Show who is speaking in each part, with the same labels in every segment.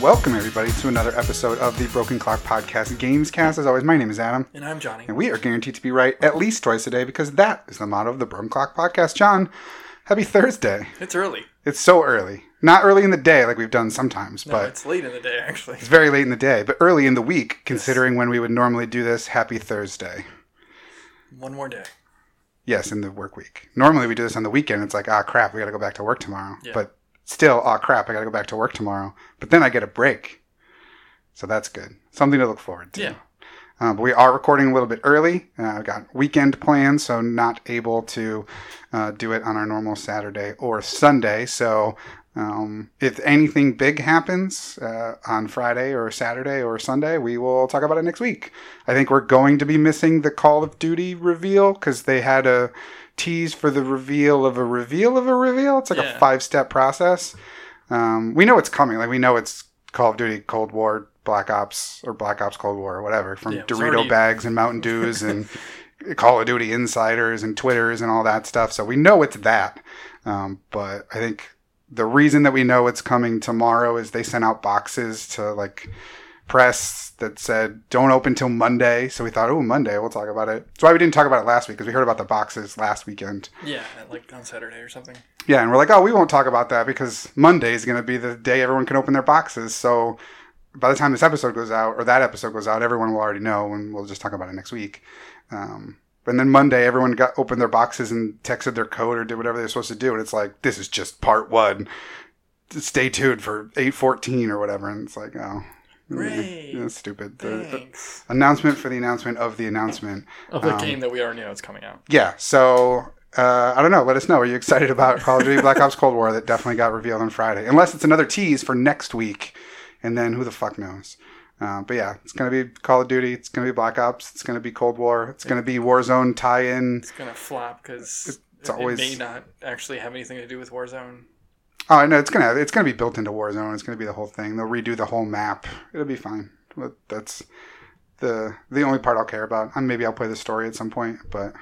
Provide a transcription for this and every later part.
Speaker 1: Welcome, everybody, to another episode of the Broken Clock Podcast Gamescast. As always, my name is Adam,
Speaker 2: And I'm Johnny.
Speaker 1: and we are guaranteed to be right at least twice a day because that is the motto of the Broken Clock Podcast. John, happy Thursday.
Speaker 2: It's early.
Speaker 1: It's so early. Not early in the day like we've done sometimes,
Speaker 2: No,
Speaker 1: but
Speaker 2: it's late in the day, actually.
Speaker 1: it's very late in the day, but early in the week, considering when we would normally do this. Happy Thursday.
Speaker 2: One more day.
Speaker 1: Yes, in the work week. Normally we do this on the weekend. It's like, ah, crap, we got to go back to work tomorrow.
Speaker 2: Yeah.
Speaker 1: But still, oh crap, I got to go back to work tomorrow. But then I get a break. So that's good. Something to look forward to.
Speaker 2: Yeah.
Speaker 1: Uh, but we are recording a little bit early. Uh, I've got weekend plans, so not able to uh, do it on our normal Saturday or Sunday. So um, if anything big happens uh, on Friday or Saturday or Sunday, we will talk about it next week. I think we're going to be missing the Call of Duty reveal because they had a tease for the reveal of a reveal of a reveal. It's like a five step process. Um, we know it's coming. Like we know it's Call of Duty Cold War, Black Ops, or Black Ops Cold War, or whatever, from
Speaker 2: Yeah,
Speaker 1: Dorito
Speaker 2: already-
Speaker 1: bags and Mountain Dews and Call of Duty insiders and Twitters and all that stuff. So we know it's that. Um, but I think the reason that we know it's coming tomorrow is they sent out boxes to like press that said don't open till Monday. So we thought, oh, Monday, we'll talk about it. That's why we didn't talk about it last week because we heard about the boxes last weekend.
Speaker 2: Yeah, like on Saturday or something.
Speaker 1: Yeah, and we're like, oh, we won't talk about that because Monday is going to be the day everyone can open their boxes. So by the time this episode goes out, or that episode goes out, everyone will already know, and we'll just talk about it next week. Um, and then Monday, everyone got opened their boxes and texted their code or did whatever they're supposed to do, and it's like, this is just part one. Stay tuned for eight fourteen or whatever, and it's like, oh,
Speaker 2: Great.
Speaker 1: that's stupid. The, the announcement for the announcement of the announcement.
Speaker 2: Of the
Speaker 1: um,
Speaker 2: game that we already know is coming out.
Speaker 1: Yeah, so uh, I don't know. Let us know. Are you excited about Call of Duty Black Ops Cold War that definitely got revealed on Friday? Unless it's another tease for next week, and then who the fuck knows? Uh, but yeah, it's gonna be Call of Duty. It's gonna be Black Ops. It's gonna be Cold War. It's gonna be Warzone tie-in.
Speaker 2: It's going to flop because
Speaker 1: It's
Speaker 2: it,
Speaker 1: always-
Speaker 2: may not actually have anything to do with Warzone.
Speaker 1: Oh no, it's gonna it's gonna be built into Warzone. It's gonna be the whole thing. They'll redo the whole map. It'll be fine. But that's the the only part I'll care about. And maybe I'll play the story at some point, but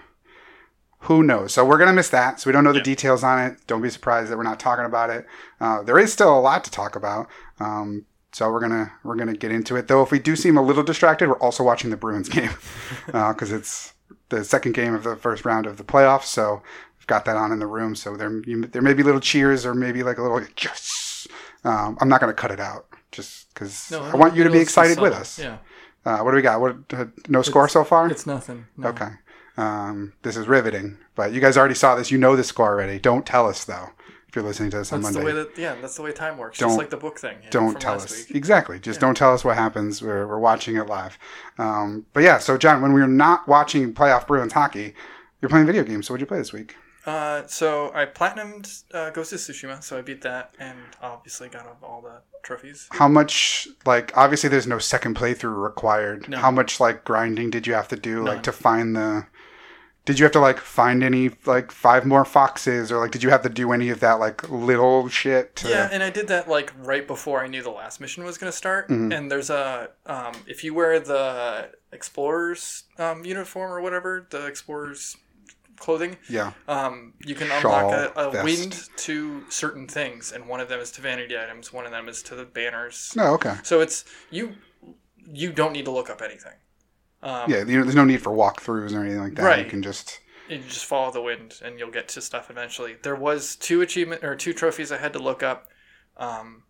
Speaker 1: who knows? So we're gonna miss that. So we don't know the
Speaker 2: Yeah.
Speaker 1: details on it. Don't be surprised that we're not talking about it. Uh, there is still a lot to talk about. Um, so we're gonna we're gonna get into it. Though if we do seem a little distracted, we're also watching the Bruins game because it's the second game of the first round of the playoffs. So got that on in the room. So there you, there may be little cheers or maybe like a little yes. Um, I'm not gonna cut it out just because
Speaker 2: No,
Speaker 1: I want you to be excited with us.
Speaker 2: Yeah.
Speaker 1: Uh, what do we got? What uh, no score so far?
Speaker 2: It's nothing. No.
Speaker 1: Okay. Um, this is riveting, but you guys already saw this. You know the score already. Don't tell us though. If you're listening to this on Monday,
Speaker 2: the way that, yeah, that's the way time works.
Speaker 1: Don't-
Speaker 2: Just like the book thing. you know,
Speaker 1: don't tell us
Speaker 2: Week.
Speaker 1: exactly. Just don't tell us what happens. We're, we're watching it live. Um, but yeah, so John, when we're not watching playoff Bruins hockey, you're playing video games. So what'd you play this week?
Speaker 2: Uh, so I platinumed uh, Ghost of Tsushima, so I beat that, and obviously got all the trophies.
Speaker 1: How much like obviously there's no second playthrough required.
Speaker 2: No.
Speaker 1: How much like grinding did you have to do like to find the? Did you have to like find any like five more foxes or like did you have to do any of that like little shit? To,
Speaker 2: Yeah, and I did that like right before I knew the last mission was going to start.
Speaker 1: Mhm.
Speaker 2: And there's a um, if you wear the explorer's um, uniform or whatever, the explorer's clothing,
Speaker 1: yeah.
Speaker 2: um, you can
Speaker 1: Shawl,
Speaker 2: unlock a, a wind to certain things, and one of them is to vanity items. One of them is to the banners.
Speaker 1: No, okay.
Speaker 2: So it's you. You don't need to look up anything. Um,
Speaker 1: Yeah, you know, there's no need for walkthroughs or anything like that. You can just
Speaker 2: you just follow the wind and you'll get to stuff eventually there was two achievement or two trophies i had to look up um,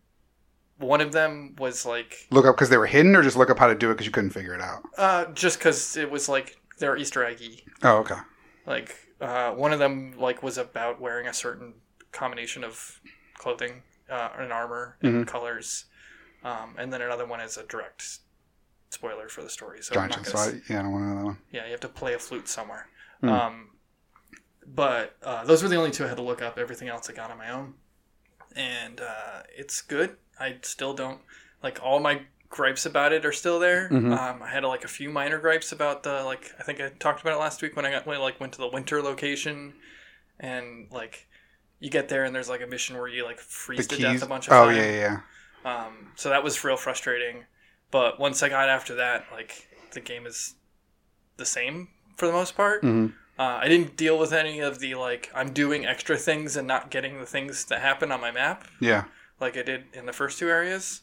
Speaker 2: one of them was like
Speaker 1: look up because they were hidden, or just look up how to do it because you couldn't figure it out.
Speaker 2: uh, just because it was like they're easter eggy
Speaker 1: Oh, okay.
Speaker 2: Like uh, one of them like was about wearing a certain combination of clothing uh, and armor and colors um, and then another one is a direct spoiler for the story so
Speaker 1: Gotcha. So I, yeah, I don't want to know that one.
Speaker 2: Yeah, you have to play a flute somewhere.
Speaker 1: Hmm.
Speaker 2: Um, but uh, those were the only two I had to look up. Everything else I got on my own, and uh, it's good. I still don't like all my gripes about it are still there.
Speaker 1: Mhm.
Speaker 2: Um, I had like a few minor gripes about the like. I think I talked about it last week when I got when I, like went to the winter location, and like you get there and there's like a mission where you like freeze to death a bunch of
Speaker 1: Oh
Speaker 2: times.
Speaker 1: yeah, yeah, yeah.
Speaker 2: Um, so that was real frustrating. But once I got after that, like the game is the same for the most part.
Speaker 1: Mhm.
Speaker 2: Uh, I didn't deal with any of the like I'm doing extra things and not getting the things that happen on my map
Speaker 1: Yeah.
Speaker 2: like I did in the first two areas.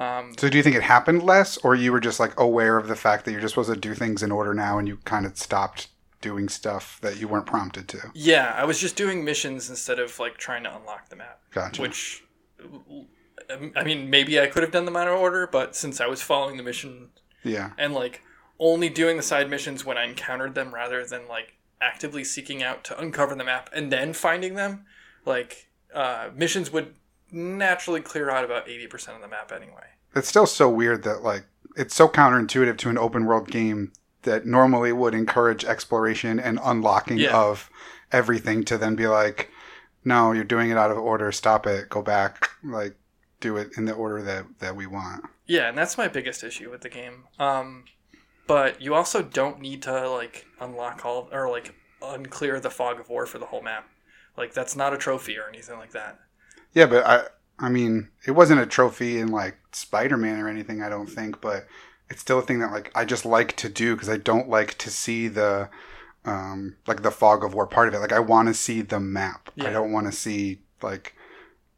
Speaker 2: Um,
Speaker 1: So do you think it happened less, or you were just like aware of the fact that you're just supposed to do things in order now, and you kind of stopped doing stuff that you weren't prompted to?
Speaker 2: yeah, I was just doing missions instead of like trying to unlock the map.
Speaker 1: Gotcha.
Speaker 2: Which, I mean, maybe I could have done them out of order, but since I was following the mission
Speaker 1: yeah.
Speaker 2: and like only doing the side missions when I encountered them rather than like actively seeking out to uncover the map and then finding them, like uh, missions would naturally clear out about 80% of the map anyway.
Speaker 1: It's still so weird that like it's so counterintuitive to an open world game that normally would encourage exploration and unlocking
Speaker 2: Yeah.
Speaker 1: of everything to then be like, no, you're doing it out of order. Stop it. Go back. Like, do it in the order that that we want.
Speaker 2: Yeah, and that's my biggest issue with the game. Um, but you also don't need to like unlock all or like unclear the fog of war for the whole map. Like that's not a trophy or anything like that.
Speaker 1: Yeah, but I I mean, it wasn't a trophy in like Spider Man or anything. I don't think, but it's still a thing that like I just like to do because I don't like to see the um like the fog of war part of it. Like I want to see the map. I don't want to see like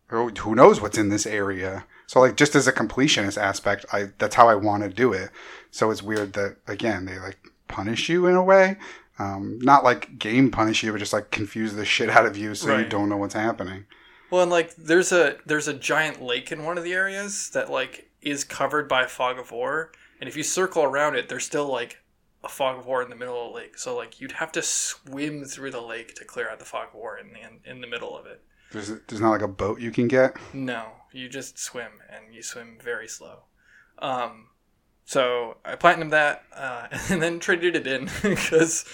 Speaker 1: who knows what's in this area. So like just as a completionist aspect, I that's how I want to do it. So it's weird that again they like punish you in a way. Um, not like game punish you, but just like confuse the shit out of you so you don't know what's happening.
Speaker 2: Well, and like there's a there's a giant lake in one of the areas that like is covered by fog of war, and if you circle around it, there's still like a fog of war in the middle of the lake. So like you'd have to swim through the lake to clear out the fog of war in the in the middle of it.
Speaker 1: There's there's not like a boat you can get.
Speaker 2: No, you just swim, and you swim very slow. Um, so I platinumed that, uh, and then traded it in because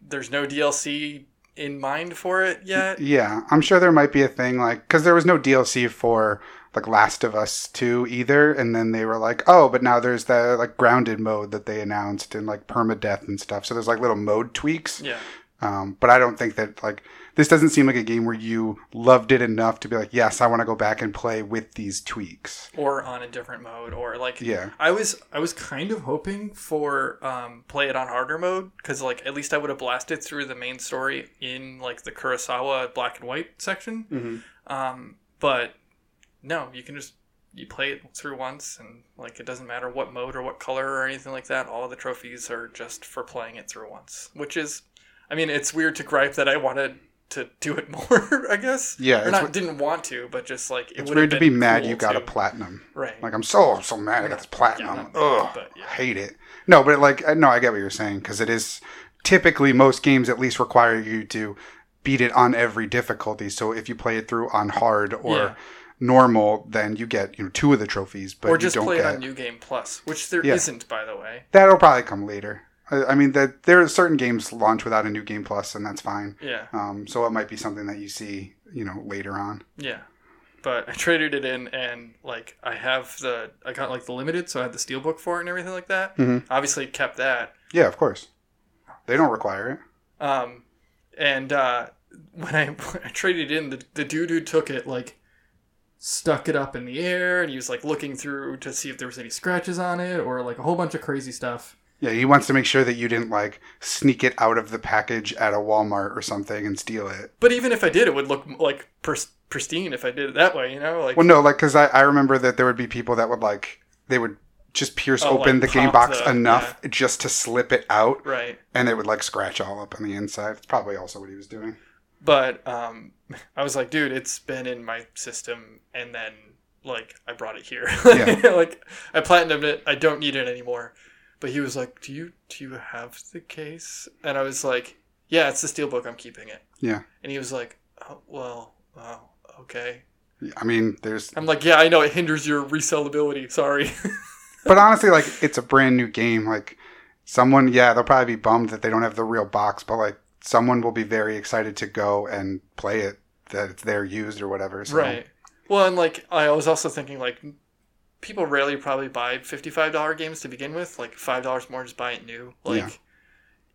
Speaker 2: there's no DLC in mind for it yet.
Speaker 1: Yeah, I'm sure there might be a thing like because there was no DLC for like Last of Us 2 either, and then they were like, oh, but now there's the like grounded mode that they announced and like permadeath and stuff. So there's like little mode tweaks.
Speaker 2: Yeah,
Speaker 1: Um, but I don't think that like this doesn't seem like a game where you loved it enough to be like, yes, I want to go back and play with these tweaks.
Speaker 2: or on a different mode, or like
Speaker 1: Yeah,
Speaker 2: I was I was kind of hoping for um, play it on harder mode because like at least I would have blasted through the main story in like the Kurosawa black and white section.
Speaker 1: Mhm.
Speaker 2: Um, but no, you can just you play it through once and like it doesn't matter what mode or what color or anything like that. All the trophies are just for playing it through once, which is, I mean, it's weird to gripe that I wanted to do it more. I guess.
Speaker 1: Yeah,
Speaker 2: Or not
Speaker 1: what-
Speaker 2: didn't want to, but just like it
Speaker 1: it's weird to be mad
Speaker 2: cool
Speaker 1: you got a platinum.
Speaker 2: right.
Speaker 1: Like I'm so so mad I got this platinum.
Speaker 2: not-
Speaker 1: Ugh,
Speaker 2: but, yeah.
Speaker 1: hate it. No, but like no, I get what you're saying because it is typically most games at least require you to beat it on every difficulty. So if you play it through on hard or
Speaker 2: Yeah.
Speaker 1: normal, then you get you know two of the trophies, but
Speaker 2: or
Speaker 1: you
Speaker 2: just play
Speaker 1: get
Speaker 2: it on New Game Plus, which there
Speaker 1: Yeah.
Speaker 2: not by the way.
Speaker 1: that'll probably come later. I, I mean that there are certain games launch without a new game plus, and that's fine.
Speaker 2: Yeah,
Speaker 1: Um, so it might be something that you see you know later on.
Speaker 2: yeah. But I traded it in, and like I have the I got like the limited, so I had the steelbook for it and everything like that.
Speaker 1: Mhm.
Speaker 2: Obviously, kept that.
Speaker 1: Yeah, of course. They don't require it.
Speaker 2: Um, and uh, when I, when I traded it in, the, the dude who took it like stuck it up in the air, and he was like looking through to see if there was any scratches on it or like a whole bunch of crazy stuff.
Speaker 1: Yeah, he wants to make sure that you didn't like sneak it out of the package at a Walmart or something and steal it.
Speaker 2: But even if I did, it would look like pristine if I did it that way. You know, like
Speaker 1: Well, no, like because I, I remember that there would be people that would like they would just pierce
Speaker 2: Oh,
Speaker 1: open
Speaker 2: like
Speaker 1: the game box
Speaker 2: the-
Speaker 1: enough just to slip it out,
Speaker 2: right.
Speaker 1: and it would like scratch all up on the inside. It's probably also what he was doing.
Speaker 2: But um, I was like, dude, it's been in my system, and then like I brought it here.
Speaker 1: Yeah.
Speaker 2: like I platinumed it. I don't need it anymore. But he was like, "Do you do you have the case?" And I was like, "Yeah, it's the steelbook. I'm keeping it."
Speaker 1: Yeah,
Speaker 2: And he was like, oh, "Well, oh, okay."
Speaker 1: I mean, there's,
Speaker 2: I'm like, "Yeah, I know it hinders your resellability. Sorry."
Speaker 1: but honestly, like it's a brand new game. Like someone, yeah, they'll probably be bummed that they don't have the real box, but like someone will be very excited to go and play it that it's there used or whatever. So.
Speaker 2: Right. Well, and like I was also thinking like people rarely probably buy fifty-five dollar games to begin with. Like five dollars more, just buy it new. Like
Speaker 1: Yeah.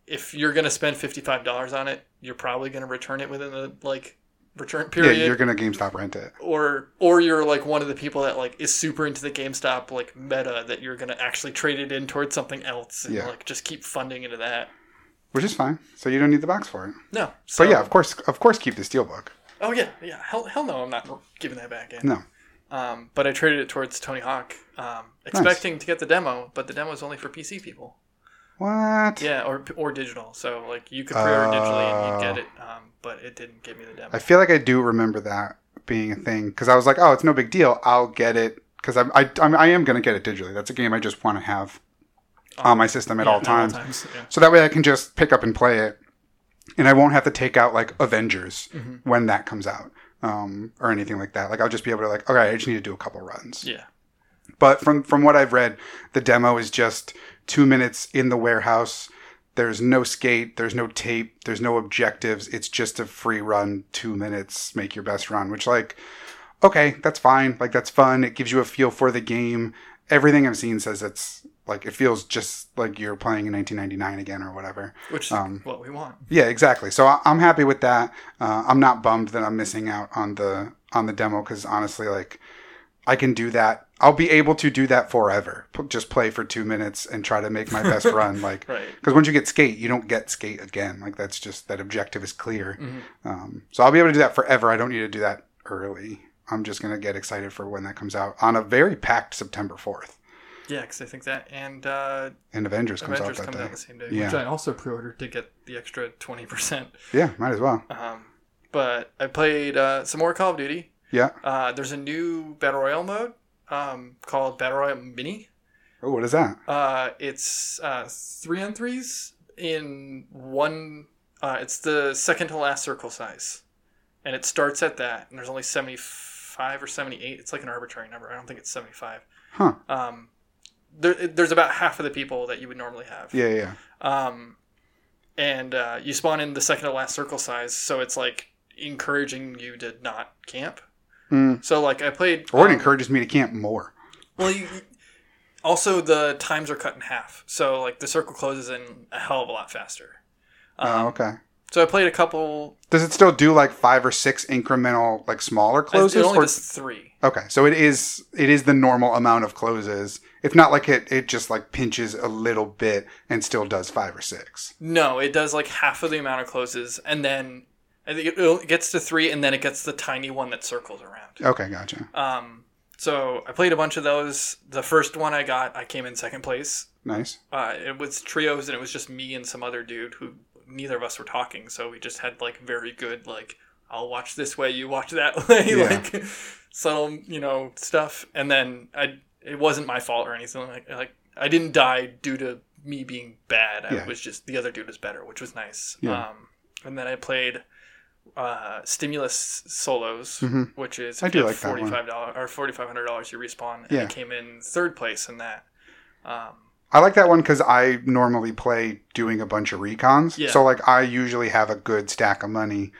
Speaker 2: if you're gonna spend fifty-five dollars on it, you're probably gonna return it within the like return period.
Speaker 1: Yeah, you're gonna GameStop rent it.
Speaker 2: or or you're like one of the people that like is super into the GameStop like meta that you're gonna actually trade it in towards something else and
Speaker 1: Yeah.
Speaker 2: like just keep funding into that.
Speaker 1: which is fine. So you don't need the box for it.
Speaker 2: No. So
Speaker 1: But yeah, of course, of course, keep the steelbook.
Speaker 2: Oh yeah, yeah. Hell, hell no, I'm not giving that back in.
Speaker 1: No,
Speaker 2: Um, but I traded it towards Tony Hawk, um, expecting to get the demo, but the demo is only for PC people.
Speaker 1: What?
Speaker 2: Yeah, or or digital. So like you could pre-order digitally and you
Speaker 1: Oh.
Speaker 2: get it, um, but it didn't give me the demo.
Speaker 1: I feel like I do remember that being a thing because I was like, oh, it's no big deal. I'll get it because I, I, I'm- I am going to get it digitally. That's a game I just want to have on my system at
Speaker 2: Yeah,
Speaker 1: all times.
Speaker 2: yeah.
Speaker 1: So that way I can just pick up and play it. And I won't have to take out like Avengers
Speaker 2: Mm-hmm.
Speaker 1: when that comes out um, or anything like that. Like I'll just be able to like, okay, I just need to do a couple runs.
Speaker 2: Yeah.
Speaker 1: But from from what I've read, the demo is just two minutes in the warehouse. There's no skate, there's no tape, there's no objectives. It's just a free run, two minutes, make your best run. Which like, okay, that's fine. Like that's fun. It gives you a feel for the game. Everything I've seen says it's like it feels just like you're playing in 1999 again or whatever.
Speaker 2: Which is
Speaker 1: Um,
Speaker 2: what we want.
Speaker 1: Yeah, exactly. So I- I'm happy with that. Uh, I'm not bummed that I'm missing out on the on the demo because honestly, like I can do that. I'll be able to do that forever. P- Just play for two minutes and try to make my best run. Like
Speaker 2: Right.
Speaker 1: because once you get skate, you don't get skate again. Like that's just that objective is clear.
Speaker 2: Mhm.
Speaker 1: Um, so I'll be able to do that forever. I don't need to do that early. I'm just gonna get excited for when that comes out on a very packed September 4th.
Speaker 2: Yeah, because I think that and uh,
Speaker 1: And Avengers comes
Speaker 2: Avengers
Speaker 1: out that
Speaker 2: comes
Speaker 1: day.
Speaker 2: out the same day,
Speaker 1: Yeah.
Speaker 2: which I also pre-ordered to get the extra twenty percent.
Speaker 1: Yeah, might as well.
Speaker 2: Um, but I played uh, some more Call of Duty.
Speaker 1: Yeah.
Speaker 2: Uh, there's a new battle royale mode um, called Battle Royale Mini.
Speaker 1: Oh, what is that?
Speaker 2: Uh, it's uh, three on threes in one. Uh, it's the second to last circle size, and it starts at that. And there's only seventy five or seventy eight. It's like an arbitrary number. I don't think it's seventy five.
Speaker 1: Huh.
Speaker 2: Um, there, there's about half of the people that you would normally have.
Speaker 1: Yeah, yeah.
Speaker 2: Um, and uh, you spawn in the second to last circle size, so it's like encouraging you to not camp.
Speaker 1: Mm.
Speaker 2: So like I played.
Speaker 1: Or it
Speaker 2: um,
Speaker 1: encourages me to camp more.
Speaker 2: well, you, also the times are cut in half, so like the circle closes in a hell of a lot faster. Um,
Speaker 1: oh, okay.
Speaker 2: So I played a couple.
Speaker 1: Does it still do like five or six incremental, like smaller closes?
Speaker 2: It only
Speaker 1: or-
Speaker 2: does three.
Speaker 1: okay, so it is it is the normal amount of closes. It's not like it it just like pinches a little bit and still does five or six.
Speaker 2: No, it does like half of the amount of closes, and then I think it, it gets to three, and then it gets the tiny one that circles around.
Speaker 1: Okay, gotcha.
Speaker 2: Um, so I played a bunch of those. The first one I got, I came in second place.
Speaker 1: Nice.
Speaker 2: Uh, it was trios, and it was just me and some other dude who neither of us were talking. So we just had like very good like I'll watch this way, you watch that way,
Speaker 1: Yeah.
Speaker 2: like subtle you know stuff. And then I it wasn't my fault or anything like like I didn't die due to me being bad. I
Speaker 1: Yeah.
Speaker 2: was just the other dude was better, which was nice.
Speaker 1: Yeah.
Speaker 2: Um, and then I played uh, Stimulus solos,
Speaker 1: Mhm.
Speaker 2: which is
Speaker 1: I do like
Speaker 2: forty five dollars or forty five hundred dollars you respawn. And
Speaker 1: Yeah.
Speaker 2: I came in third place in that. Um,
Speaker 1: I like that one because I normally play doing a bunch of recons.
Speaker 2: Yeah.
Speaker 1: So like I usually have a good stack of money,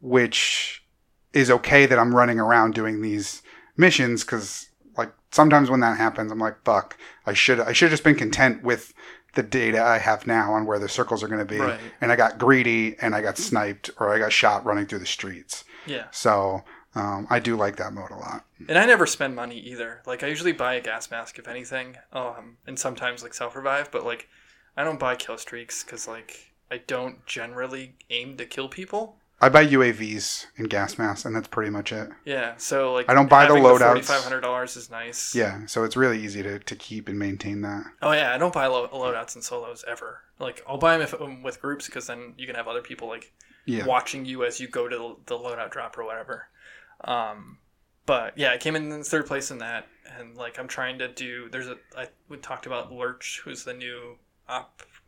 Speaker 1: which is okay that I'm running around doing these missions because like sometimes when that happens, I'm like, fuck, I should I should have just been content with the data I have now on where the circles are going to be,
Speaker 2: Right.
Speaker 1: and I got greedy and I got sniped or I got shot running through the streets.
Speaker 2: yeah.
Speaker 1: So um, I do like that mode a lot.
Speaker 2: And I never spend money either. Like I usually buy a gas mask if anything, um, and sometimes like self revive. But like, I don't buy kill streaks because like I don't generally aim to kill people.
Speaker 1: I buy UAVs and gas masks, and that's pretty much it.
Speaker 2: Yeah, so like
Speaker 1: I don't buy the loadouts.
Speaker 2: Five hundred dollars is nice.
Speaker 1: Yeah, so it's really easy to, to keep and maintain that.
Speaker 2: Oh yeah, I don't buy lo- loadouts and solos ever. Like I'll buy them if um, with groups because then you can have other people like
Speaker 1: Yeah.
Speaker 2: watching you as you go to the, the loadout drop or whatever. Um, but yeah, I came in third place in that, and like I'm trying to do. There's a I we talked about Lurch, who's the new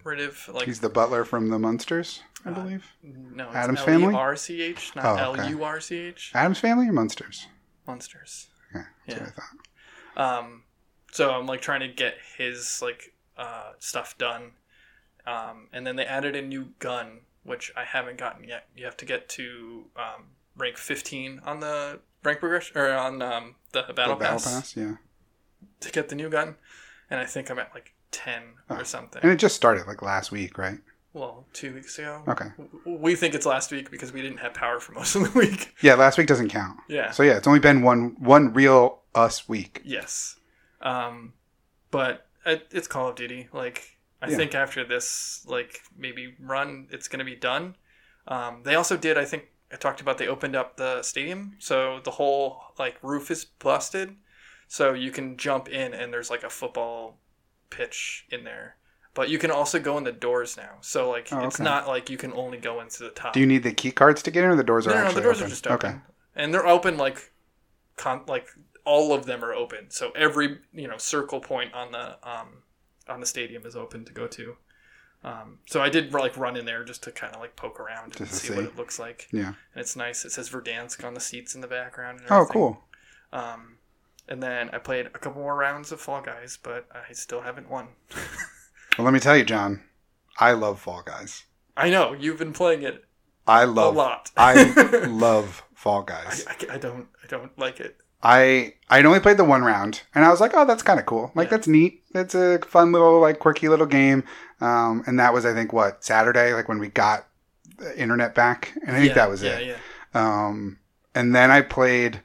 Speaker 2: operative. Like
Speaker 1: He's the butler from the Munsters, I
Speaker 2: Uh,
Speaker 1: believe.
Speaker 2: no, it's Addams
Speaker 1: Family?
Speaker 2: U R C H, not
Speaker 1: Oh,
Speaker 2: L. U R C H.
Speaker 1: Addams family or Munsters?
Speaker 2: Monsters.
Speaker 1: Okay, that's
Speaker 2: Yeah.
Speaker 1: what I thought.
Speaker 2: Um, so I'm like trying to get his like uh, stuff done, um, and then they added a new gun which I haven't gotten yet. You have to get to um, rank 15 on the rank progression or on um, the battle,
Speaker 1: the battle
Speaker 2: pass,
Speaker 1: pass, yeah.
Speaker 2: to get the new gun, and I think I'm at like 10
Speaker 1: Oh.
Speaker 2: or something.
Speaker 1: And it just started like last week, right?
Speaker 2: well, two weeks ago.
Speaker 1: Okay.
Speaker 2: We think it's last week because we didn't have power for most of the week.
Speaker 1: Yeah, last week doesn't count.
Speaker 2: Yeah.
Speaker 1: So yeah, it's only been one one real us week.
Speaker 2: Yes. Um, but it, it's Call of Duty. Like, I
Speaker 1: Yeah.
Speaker 2: think after this, like, maybe run, it's going to be done. Um, they also did, I think, I talked about they opened up the stadium, so the whole like roof is busted, so you can jump in and there's like a football pitch in there. But you can also go in the doors now, so like
Speaker 1: Oh,
Speaker 2: it's
Speaker 1: okay.
Speaker 2: not like you can only go into the top.
Speaker 1: Do you need the key cards to get in, or the doors are
Speaker 2: no, no, no, the doors
Speaker 1: open?
Speaker 2: are just open,
Speaker 1: Okay.
Speaker 2: and they're open like, con- like all of them are open. So every you know circle point on the um on the stadium is open to go to. Um, so I did like run in there just to kind of like poke around and
Speaker 1: to
Speaker 2: see, what it looks like.
Speaker 1: Yeah.
Speaker 2: and it's nice. It says Verdansk on the seats in the background. And
Speaker 1: Oh, cool.
Speaker 2: Um, and then I played a couple more rounds of Fall Guys, but I still haven't won.
Speaker 1: Well, let me tell you, John. I love Fall Guys.
Speaker 2: I know you've been playing it
Speaker 1: I love.
Speaker 2: A lot.
Speaker 1: I love Fall
Speaker 2: I,
Speaker 1: Guys.
Speaker 2: I, I don't I don't like it.
Speaker 1: I I'd only played the one round, and I was like, oh, that's kind of cool. Like
Speaker 2: Yeah.
Speaker 1: that's neat. That's a fun little like quirky little game. Um, and that was I think what Saturday, like when we got the internet back, and I think
Speaker 2: Yeah,
Speaker 1: that was
Speaker 2: yeah,
Speaker 1: it.
Speaker 2: Yeah,
Speaker 1: Um, and then I played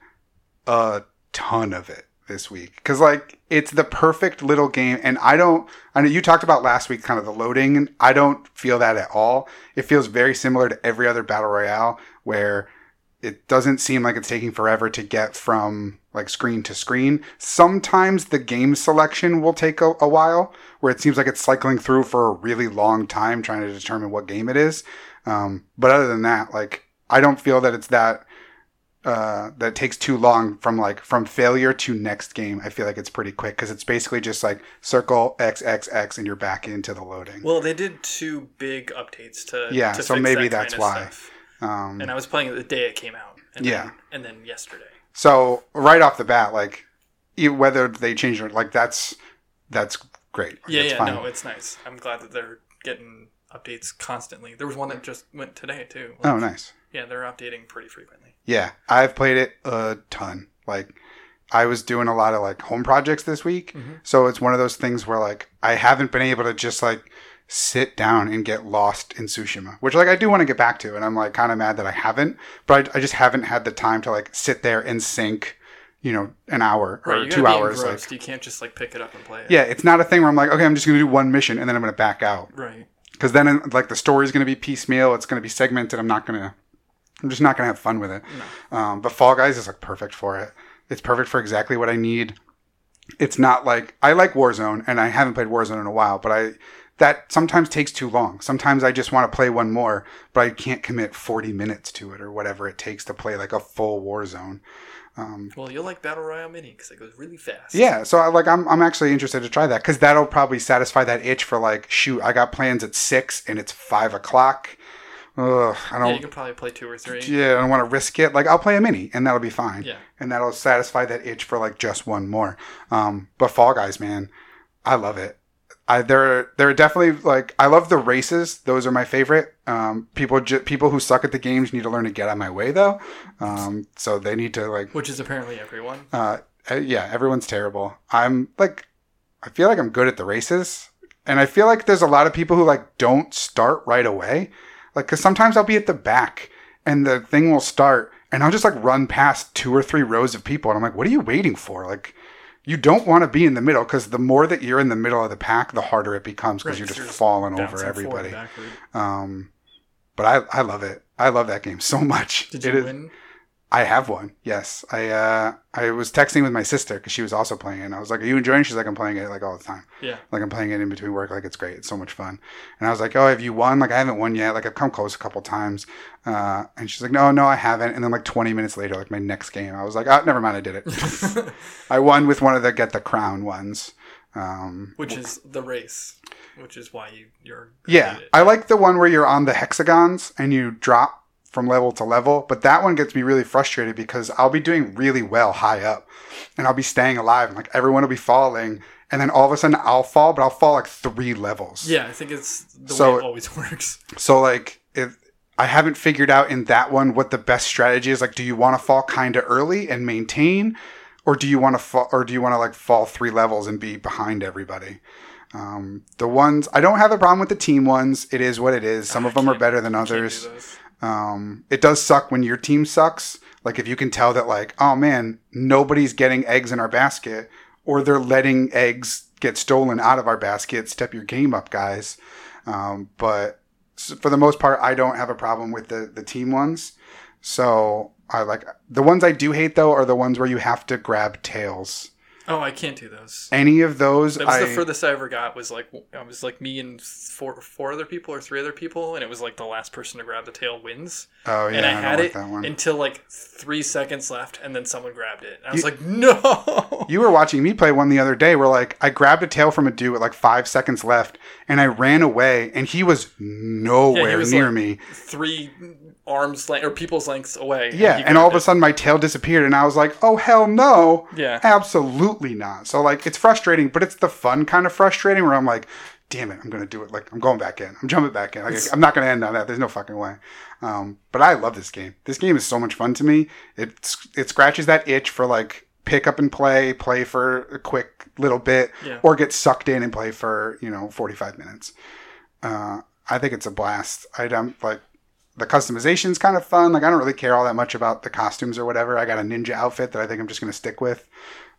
Speaker 1: a ton of it this week because like it's the perfect little game. And I don't. I know you talked about last week, kind of the loading. and I don't feel that at all. It feels very similar to every other battle royale where it doesn't seem like it's taking forever to get from like screen to screen. Sometimes the game selection will take a, a while, where it seems like it's cycling through for a really long time trying to determine what game it is. Um, but other than that, like I don't feel that it's that uh, that takes too long from like from failure to next game. I feel like it's pretty quick because it's basically just like circle X X X and you're back into the loading.
Speaker 2: Well, they did two big updates to
Speaker 1: Yeah,
Speaker 2: To
Speaker 1: so maybe
Speaker 2: that
Speaker 1: that's
Speaker 2: kind of
Speaker 1: why. Um,
Speaker 2: And I was playing it the day it came out. And
Speaker 1: Yeah.
Speaker 2: Then, and then yesterday.
Speaker 1: So right off the bat, like whether they change it, like that's that's great. Like,
Speaker 2: Yeah, yeah,
Speaker 1: fine.
Speaker 2: no, it's nice. I'm glad that they're getting updates constantly. There was one that just went today too.
Speaker 1: Oh, nice.
Speaker 2: Yeah, they're updating pretty frequently.
Speaker 1: Yeah, I've played it a ton. Like I was doing a lot of like home projects this week,
Speaker 2: Mhm.
Speaker 1: so it's one of those things where like I haven't been able to just like sit down and get lost in Tsushima, which like I do want to get back to, and I'm like kind of mad that I haven't, but I, I just haven't had the time to like sit there and sink, you know, an hour or two hours. Like,
Speaker 2: you can't just like pick it up and play it.
Speaker 1: yeah, it's not a thing where I'm like, okay, I'm just gonna do one mission and then I'm gonna back out.
Speaker 2: Right.
Speaker 1: because then like the story is going to be piecemeal it's going to be segmented i'm not going to i'm just not going to have fun with it. Um, but fall guys is like perfect for it. It's perfect for exactly what i need. It's not like i like warzone and i haven't played warzone in a while but i that sometimes takes too long. Sometimes i just want to play one more but i can't commit 40 minutes to it or whatever it takes to play like a full warzone. Um,
Speaker 2: Well, you'll like Battle Royale Mini because it goes really fast.
Speaker 1: yeah, so I, like I'm I'm actually interested to try that because that'll probably satisfy that itch for like shoot I got plans at six and it's five o'clock. Ugh, I don't.
Speaker 2: you can probably play two or three.
Speaker 1: Yeah, I don't want to risk it. Like I'll play a mini and that'll be fine.
Speaker 2: Yeah.
Speaker 1: and that'll satisfy that itch for like just one more. Um, but Fall Guys, man, I love it. I there there are definitely like I love the races. Those are my favorite. Um, people ju- people who suck at the games need to learn to get out of my way though. Um, so they need to like
Speaker 2: Which is apparently everyone.
Speaker 1: uh, uh, yeah, everyone's terrible. I'm like, I feel like I'm good at the races, and I feel like there's a lot of people who like don't start right away. Like, cause sometimes I'll be at the back and the thing will start, and I'll just like run past two or three rows of people, and I'm like, what are you waiting for? Like, you don't want to be in the middle because the more that you're in the middle of the pack, the harder it becomes because
Speaker 2: Right,
Speaker 1: you're just
Speaker 2: you're
Speaker 1: falling over everybody. Um, but I I love it. I love that game so much.
Speaker 2: Did
Speaker 1: It
Speaker 2: you
Speaker 1: is-
Speaker 2: win?
Speaker 1: I have one. Yes, I uh, I was texting with my sister because she was also playing it. And I was like, "Are you enjoying?" She's like, "I'm playing it like all the time.
Speaker 2: Yeah.
Speaker 1: Like I'm playing it in between work. Like it's great. It's so much fun." And I was like, "Oh, have you won?" Like I haven't won yet. Like I've come close a couple times. Uh, and she's like, "No, no, I haven't." And then like 20 minutes later, like my next game, I was like, "Oh, never mind. I did it. I won with one of the get the crown ones." Um,
Speaker 2: which is the race, which is why you you're
Speaker 1: yeah,
Speaker 2: good at it.
Speaker 1: I like the one where you're on the hexagons and you drop from level to level, but that one gets me really frustrated because I'll be doing really well high up and I'll be staying alive and like everyone will be falling and then all of a sudden I'll fall, but I'll fall like three levels.
Speaker 2: yeah, I think it's the
Speaker 1: So-
Speaker 2: way it always works.
Speaker 1: So like if I haven't figured out in that one what the best strategy is. Like, do you want to fall kind of early and maintain, or do you want to fall, or do you want to like fall three levels and be behind everybody? Um, the ones I don't have a problem with the team ones. It is what it is. Some
Speaker 2: I
Speaker 1: of them are better than others. Um, it does suck when your team sucks. Like if you can tell that, like, oh man, nobody's getting eggs in our basket, or they're letting eggs get stolen out of our basket. Step your game up, guys. Um, but for the most part, I don't have a problem with the the team ones. So I like the ones I do hate though are the ones where you have to grab tails.
Speaker 2: Oh, I can't do those.
Speaker 1: Any of those,
Speaker 2: That was
Speaker 1: I,
Speaker 2: the furthest I ever got. Was like I was like me and four four other people or three other people, and it was like the last person to grab the tail wins.
Speaker 1: oh yeah,
Speaker 2: and I,
Speaker 1: I,
Speaker 2: had it until like three seconds left, and then someone grabbed it. And I was like, no.
Speaker 1: You were watching me play one the other day where like I grabbed a tail from a dude with like five seconds left and I ran away and he was nowhere
Speaker 2: was,
Speaker 1: near
Speaker 2: like-
Speaker 1: me.
Speaker 2: three arms length or people's lengths away.
Speaker 1: Yeah,
Speaker 2: he
Speaker 1: and all of a sudden my tail disappeared and I was like, oh hell no.
Speaker 2: yeah.
Speaker 1: Absolutely not. So like it's frustrating, but it's the fun kind of frustrating where I'm like, damn it, I'm gonna do it. Like I'm going back in. I'm jumping back in. Like, I'm not gonna end on that. There's no fucking way. Um, but I love this game. This game is so much fun to me. It it scratches that itch for like pick up and play, play for a quick little bit,
Speaker 2: Yeah.
Speaker 1: or get sucked in and play for you know 45 minutes. Uh, I think it's a blast. I don't like the customization's kind of fun. Like I don't really care all that much about the costumes or whatever. I got a ninja outfit that I think I'm just gonna stick with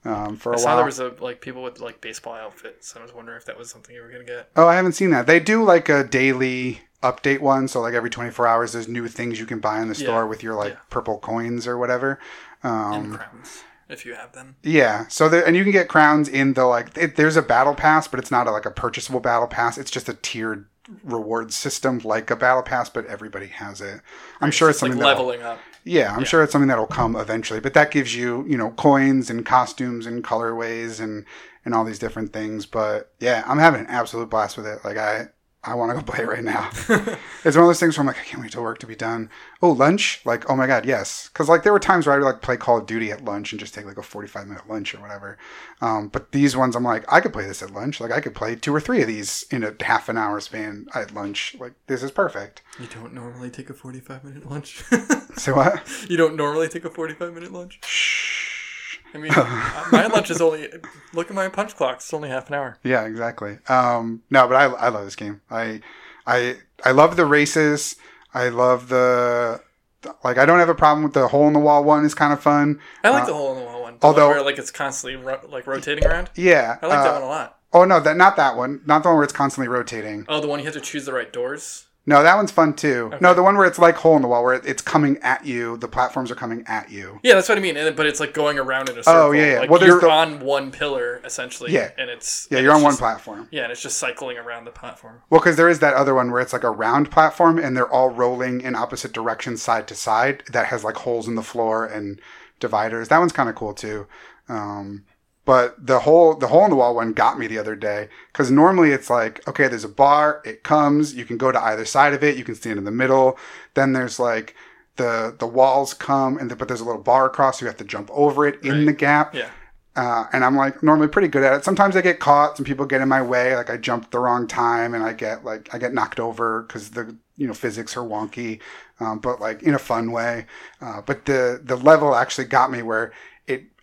Speaker 1: um, for a
Speaker 2: I saw
Speaker 1: while.
Speaker 2: there was a like people with like baseball outfits. and I was wondering if that was something you were gonna get.
Speaker 1: oh, I haven't seen that. They do like a daily update one, so like every 24 hours, there's new things you can buy in the
Speaker 2: Yeah.
Speaker 1: store with your like
Speaker 2: Yeah.
Speaker 1: purple coins or whatever.
Speaker 2: and
Speaker 1: Um,
Speaker 2: crowns if you have them.
Speaker 1: yeah, so there, and you can get crowns in the like. It, there's a battle pass, but it's not a, like a purchasable battle pass. It's just a tiered reward system like a battle pass, but everybody has it. I'm sure it's
Speaker 2: It's like
Speaker 1: something
Speaker 2: leveling up.
Speaker 1: Yeah, I'm
Speaker 2: Yeah.
Speaker 1: sure it's something that'll come eventually, but that gives you, you know, coins and costumes and colorways and and all these different things. But yeah, I'm having an absolute blast with it. Like I I want to go play it right now. it's one of those things where I'm like, I can't wait till work to be done. Oh, lunch? Like, oh my god, yes. Because like there were times where I would like play Call of Duty at lunch and just take like a 45 minute lunch or whatever. Um, but these ones, I'm like, I could play this at lunch. Like I could play two or three of these in a half an hour span at lunch. Like this is perfect.
Speaker 2: You don't normally take a forty-five minute lunch.
Speaker 1: So what?
Speaker 2: you don't normally take a forty-five minute lunch.
Speaker 1: Shh.
Speaker 2: I mean, my lunch is only. Look at my punch clock. It's only half an hour.
Speaker 1: Yeah, exactly. Um, no, but I, I love this game. I, I, I love the races. I love the, like, I don't have a problem with the hole in the wall one. is kind of fun.
Speaker 2: I like
Speaker 1: Uh,
Speaker 2: the hole in the wall one.
Speaker 1: Although-
Speaker 2: one where like it's constantly ro- like rotating around.
Speaker 1: Yeah.
Speaker 2: I like that
Speaker 1: uh,
Speaker 2: one a lot.
Speaker 1: Oh no, that not that one. Not the one where it's constantly rotating.
Speaker 2: Oh, the one you have to choose the right doors.
Speaker 1: No, that one's fun too.
Speaker 2: Okay.
Speaker 1: No, the one where it's like hole in the wall, where it's coming at you. The platforms are coming at you.
Speaker 2: Yeah, that's what I mean. And, but it's like going around in a circle.
Speaker 1: Oh, yeah, yeah.
Speaker 2: Like
Speaker 1: Well,
Speaker 2: you're
Speaker 1: the-
Speaker 2: on one pillar essentially.
Speaker 1: Yeah.
Speaker 2: and it's
Speaker 1: Yeah,
Speaker 2: and
Speaker 1: you're on
Speaker 2: it's
Speaker 1: one platform.
Speaker 2: Yeah, and it's just cycling around the platform.
Speaker 1: Well, because there is that other one where it's like a round platform and they're all rolling in opposite directions, side to side. That has like holes in the floor and dividers. That one's kind of cool too. Um, but the whole the hole in the wall one got me the other day because normally it's like, okay, there's a bar, it comes, you can go to either side of it, you can stand in the middle. Then there's like the the walls come and the, but there's a little bar across, so you have to jump over it in
Speaker 2: Right.
Speaker 1: the gap.
Speaker 2: Yeah.
Speaker 1: Uh, and I'm like normally pretty good at it. Sometimes I get caught. Some people get in my way. Like I jumped the wrong time, and I get like I get knocked over because the you know physics are wonky, um, but like in a fun way. Uh, but the the level actually got me where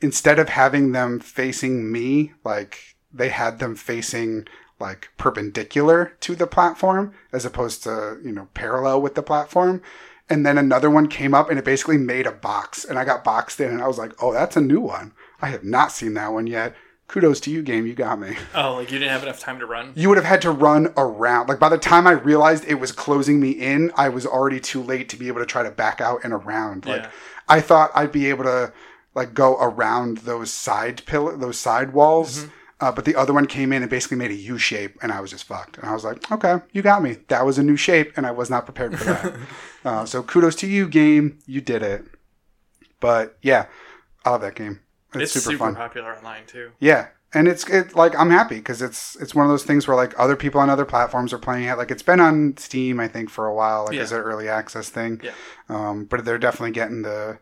Speaker 1: instead of having them facing me, like they had them facing like perpendicular to the platform as opposed to you know parallel with the platform. And then another one came up and it basically made a box, and I got boxed in, and I was like, "Oh, that's a new one." I have not seen that one yet. Kudos to you, game. You got me.
Speaker 2: Oh, like you didn't have enough time to run.
Speaker 1: You would have had to run around. Like by the time I realized it was closing me in, I was already too late to be able to try to back out and around. Like
Speaker 2: Yeah.
Speaker 1: I thought I'd be able to like go around those side pillar, those side walls. Uh, but the other one came in and basically made a U shape, and I was just fucked. And I was like, "Okay, you got me. That was a new shape, and I was not prepared for that." uh, so kudos to you, game. You did it. But yeah, I love that game. It's,
Speaker 2: It's,
Speaker 1: super, fun.
Speaker 2: popular online too.
Speaker 1: Yeah, and it's it like I'm happy because it's it's one of those things where like other people on other platforms are playing it. Like it's been on Steam, I think, for a while, like
Speaker 2: Yeah.
Speaker 1: as an early access thing.
Speaker 2: Yeah.
Speaker 1: Um, but they're definitely getting the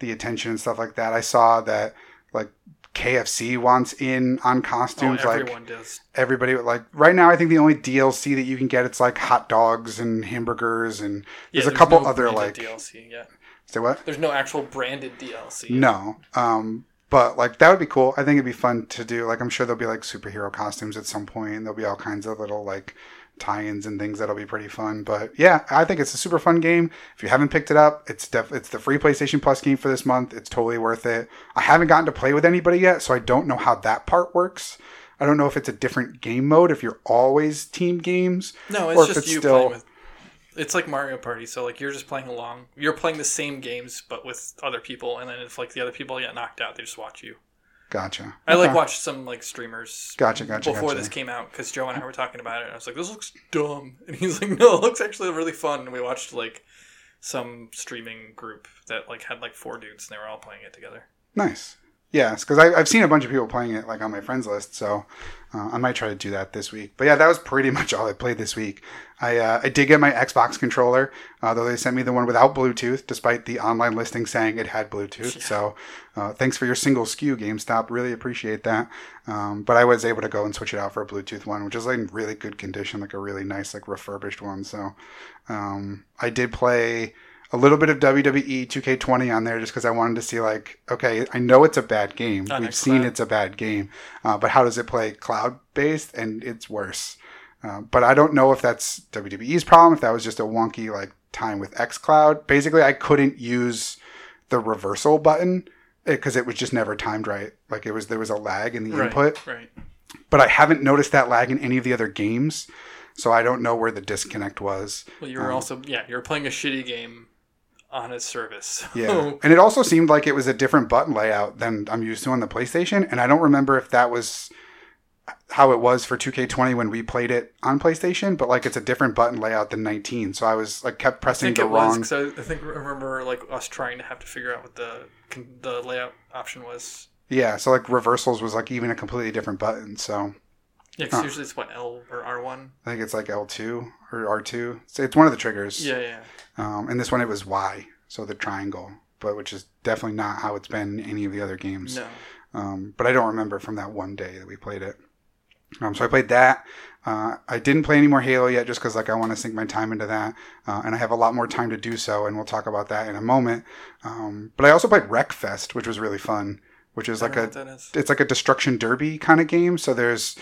Speaker 1: the attention and stuff like that. I saw that like KFC wants in on
Speaker 2: Oh,
Speaker 1: costumes. like
Speaker 2: everyone does.
Speaker 1: everybody like right now, I think the only DLC that you can get it's like hot dogs and hamburgers and
Speaker 2: Yeah,
Speaker 1: there's a couple
Speaker 2: no
Speaker 1: other like
Speaker 2: DLC yet.
Speaker 1: say what
Speaker 2: There's no actual branded DLC.
Speaker 1: no. Um, but like that would be cool. I think it'd be fun to do. Like I'm sure there'll be like superhero costumes at some point. There'll be all kinds of little like tie-ins and things that'll be pretty fun. But yeah, I think it's a super fun game. If you haven't picked it up, it's def- it's the free PlayStation Plus game for this month. It's totally worth it. I haven't gotten to play with anybody yet, so I don't know how that part works. I don't know if it's a different game mode if you're always team games.
Speaker 2: No, it's just
Speaker 1: it's
Speaker 2: you
Speaker 1: still-
Speaker 2: playing with it's like Mario Party. So like you're just playing along. You're playing the same games but with other people, and then if like the other people get knocked out, they just watch you.
Speaker 1: Gotcha.
Speaker 2: I like
Speaker 1: Okay.
Speaker 2: watched some like streamers
Speaker 1: Gotcha, gotcha,
Speaker 2: before
Speaker 1: gotcha.
Speaker 2: this came out because Joe and I were talking about it. And I was like, "This looks dumb," and he's like, "No, it looks actually really fun." And we watched like some streaming group that like had like four dudes, and they were all playing it together.
Speaker 1: Nice. Yes, because I've seen a bunch of people playing it like on my friends list, so uh, I might try to do that this week. But yeah, that was pretty much all I played this week. I uh, I did get my Xbox controller, uh, though they sent me the one without Bluetooth, despite the online listing saying it had Bluetooth. So uh, thanks for your single SKU, GameStop. Really appreciate that. Um, but I was able to go and switch it out for a Bluetooth one, which is like in really good condition, like a really nice like refurbished one. So um, I did play a little bit of WWE 2K20 on there just because I wanted to see like, okay, I know it's a bad game. We've seen it's a bad game, uh, but how does it play cloud based? And it's worse. Uh, but I don't know if that's WWE's problem, if that was just a wonky like time with xCloud. Basically, I couldn't use the reversal button because it was just never timed right. Like it was there was a lag in the
Speaker 2: Right,
Speaker 1: input
Speaker 2: right.
Speaker 1: but I haven't noticed that lag in any of the other games, so I don't know where the disconnect was.
Speaker 2: Well, you were
Speaker 1: Um,
Speaker 2: also yeah, you were playing a shitty game on a service.
Speaker 1: Yeah, and it also seemed like it was a different button layout than I'm used to on the PlayStation, and I don't remember if that was how it was for 2K20 when we played it on PlayStation, but like it's a different button layout than 19. So I was like kept
Speaker 2: I
Speaker 1: pressing
Speaker 2: think
Speaker 1: the
Speaker 2: it
Speaker 1: wrong.
Speaker 2: because I, I think I remember like us trying to have to figure out what the the layout option was.
Speaker 1: Yeah, so like reversals was like even a completely different button. So
Speaker 2: Yeah, because
Speaker 1: Huh.
Speaker 2: usually it's what L or R one.
Speaker 1: I think it's like L2 or R2. So it's one of the triggers.
Speaker 2: Yeah, yeah.
Speaker 1: Um, and this one it was Y, so the triangle, but which is definitely not how it's been in any of the other games.
Speaker 2: No.
Speaker 1: Um, but I don't remember from that one day that we played it. Um, so I played that. Uh, I didn't play any more Halo yet, just because like I want to sink my time into that, uh, and I have a lot more time to do so, and we'll talk about that in a moment. Um, but I also played Wreckfest, which was really fun, which is like a
Speaker 2: know what that is.
Speaker 1: it's like a destruction derby kind of game. So there's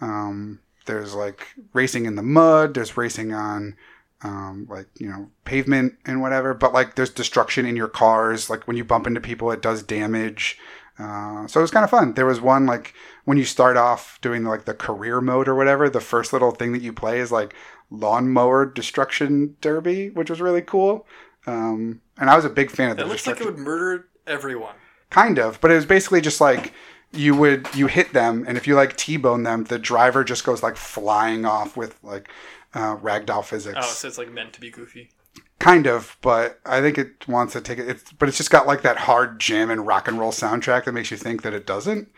Speaker 1: um, there's like racing in the mud. There's racing on um, like you know pavement and whatever. But like there's destruction in your cars. Like when you bump into people, it does damage. Uh, so it was kind of fun. There was one like when you start off doing like the career mode or whatever. The first little thing that you play is like lawnmower destruction derby, which was really cool. Um, and I was a big fan of the
Speaker 2: That looks like it would murder everyone.
Speaker 1: kind of but it was basically just like you would you hit them and if you like t-bone them the driver just goes like flying off with like uh, ragdoll physics
Speaker 2: Oh, so it's like meant to be goofy.
Speaker 1: kind of but i think it wants to take it it's, but it's just got like that hard jam and rock and roll soundtrack that makes you think that it doesn't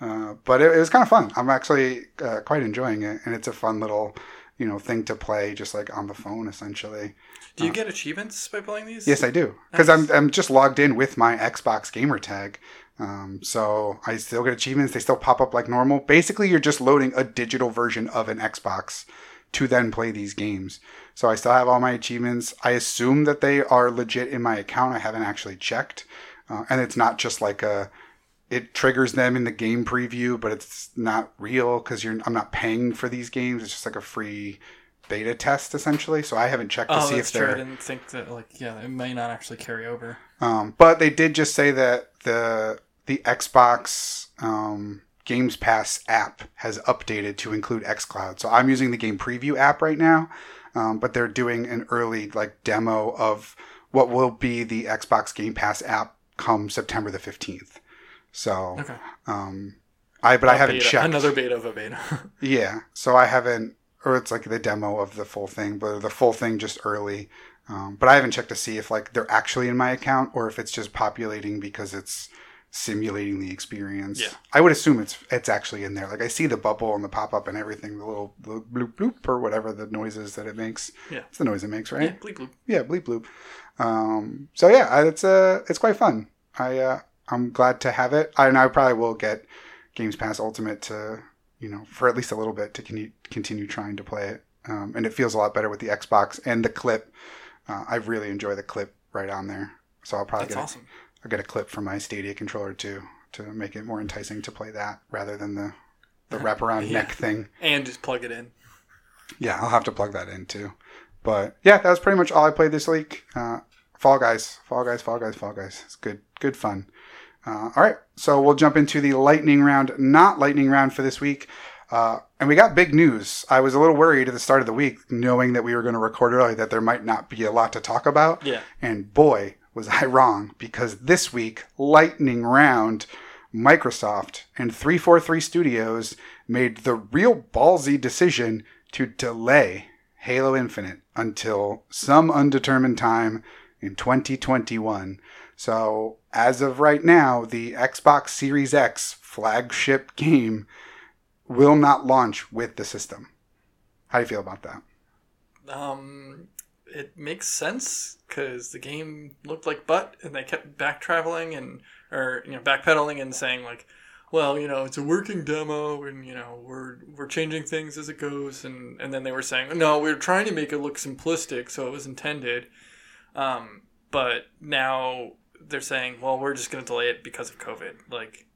Speaker 1: uh, but it, it was kind of fun i'm actually uh, quite enjoying it and it's a fun little you know thing to play just like on the phone essentially
Speaker 2: Do you get achievements by playing these?
Speaker 1: Uh, Yes, I do. Because I'm, I'm just logged in with my Xbox gamer tag. Um, so I still get achievements. They still pop up like normal. Basically, you're just loading a digital version of an Xbox to then play these games. So I still have all my achievements. I assume that they are legit in my account. I haven't actually checked. Uh, and it's not just like a. It triggers them in the game preview, but it's not real because you're. I'm not paying for these games. It's just like a free beta test essentially. So I haven't checked to
Speaker 2: Oh,
Speaker 1: see if they're.
Speaker 2: true. I didn't think that. Like, yeah, it may not actually carry over.
Speaker 1: Um, but they did just say that the the Xbox um, Games Pass app has updated to include XCloud. So I'm using the Game Preview app right now, um, but they're doing an early like demo of what will be the Xbox Game Pass app come September the 15th. So
Speaker 2: Okay.
Speaker 1: um, I but I
Speaker 2: A
Speaker 1: haven't
Speaker 2: beta,
Speaker 1: checked.
Speaker 2: Another beta of a beta.
Speaker 1: Yeah, so I haven't, or it's like the demo of the full thing, but the full thing just early. Um, but I haven't checked to see if like they're actually in my account or if it's just populating because it's simulating the experience.
Speaker 2: Yeah.
Speaker 1: I would assume it's it's actually in there. Like I see the bubble and the pop up and everything, the little the bloop bloop or whatever the noises that it makes.
Speaker 2: Yeah.
Speaker 1: it's the noise it makes,
Speaker 2: yeah,
Speaker 1: right?
Speaker 2: bleep bloop.
Speaker 1: Yeah, bleep bloop. Um, so yeah, it's uh, it's quite fun. I uh, I'm glad to have it. I, and I probably will get Games Pass Ultimate to you know for at least a little bit to continue continue trying to play it. Um, and it feels a lot better with the Xbox and the clip. Uh, I really enjoy the clip right on there. So I'll probably
Speaker 2: That's
Speaker 1: get
Speaker 2: awesome.
Speaker 1: a, I'll get a clip from my Stadia controller too to make it more enticing to play that rather than the the wraparound
Speaker 2: Yeah.
Speaker 1: neck thing.
Speaker 2: And just plug it in.
Speaker 1: Yeah, I'll have to plug that in too. But yeah, that was pretty much all I played this week. Uh, Fall Guys, Fall Guys, Fall Guys, Fall Guys. It's good, good fun. Uh, all right, so we'll jump into the lightning round, not lightning round for this week. Uh, and we got big news. I was a little worried at the start of the week, knowing that we were going to record early, that there might not be a lot to talk about.
Speaker 2: Yeah.
Speaker 1: And boy, was I wrong, because this week, lightning round, Microsoft and 343 Studios made the real ballsy decision to delay Halo Infinite until some undetermined time in 2021. So, as of right now, the Xbox Series X flagship game will not launch with the system. How do you feel about that?
Speaker 2: Um, it makes sense because the game looked like butt, and they kept back traveling and or you know backpedaling and saying like, well, you know, it's a working demo, and you know we're we're changing things as it goes, and and then they were saying no, we are trying to make it look simplistic, so it was intended. Um, but now they're saying, well, we're just going to delay it because of COVID. Like,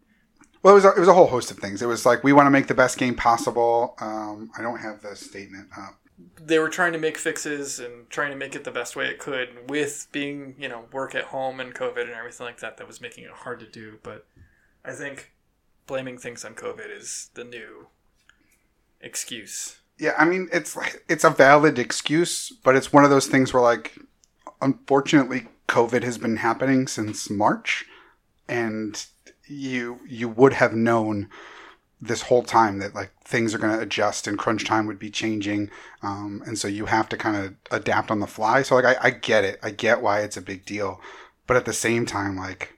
Speaker 1: well, it was a, it was a whole host of things. It was like we want to make the best game possible. Um, I don't have the statement up.
Speaker 2: They were trying to make fixes and trying to make it the best way it could with being, you know, work at home and COVID and everything like that. That was making it hard to do. But I think blaming things on COVID is the new excuse.
Speaker 1: Yeah, I mean it's it's a valid excuse, but it's one of those things where like unfortunately COVID has been happening since March, and you you would have known this whole time that like things are going to adjust and crunch time would be changing um, and so you have to kind of adapt on the fly so like I, I get it i get why it's a big deal but at the same time like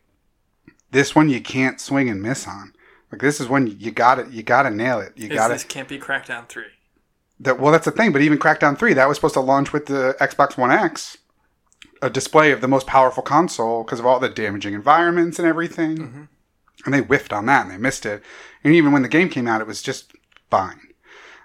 Speaker 1: this one you can't swing and miss on like this is when you got it you got to nail it you got
Speaker 2: This can't be Crackdown three.
Speaker 1: that well that's the thing but even crackdown 3 that was supposed to launch with the xbox one x a display of the most powerful console because of all the damaging environments and everything
Speaker 2: Mm-hmm.
Speaker 1: and they whiffed on that and they missed it. And even when the game came out, it was just fine.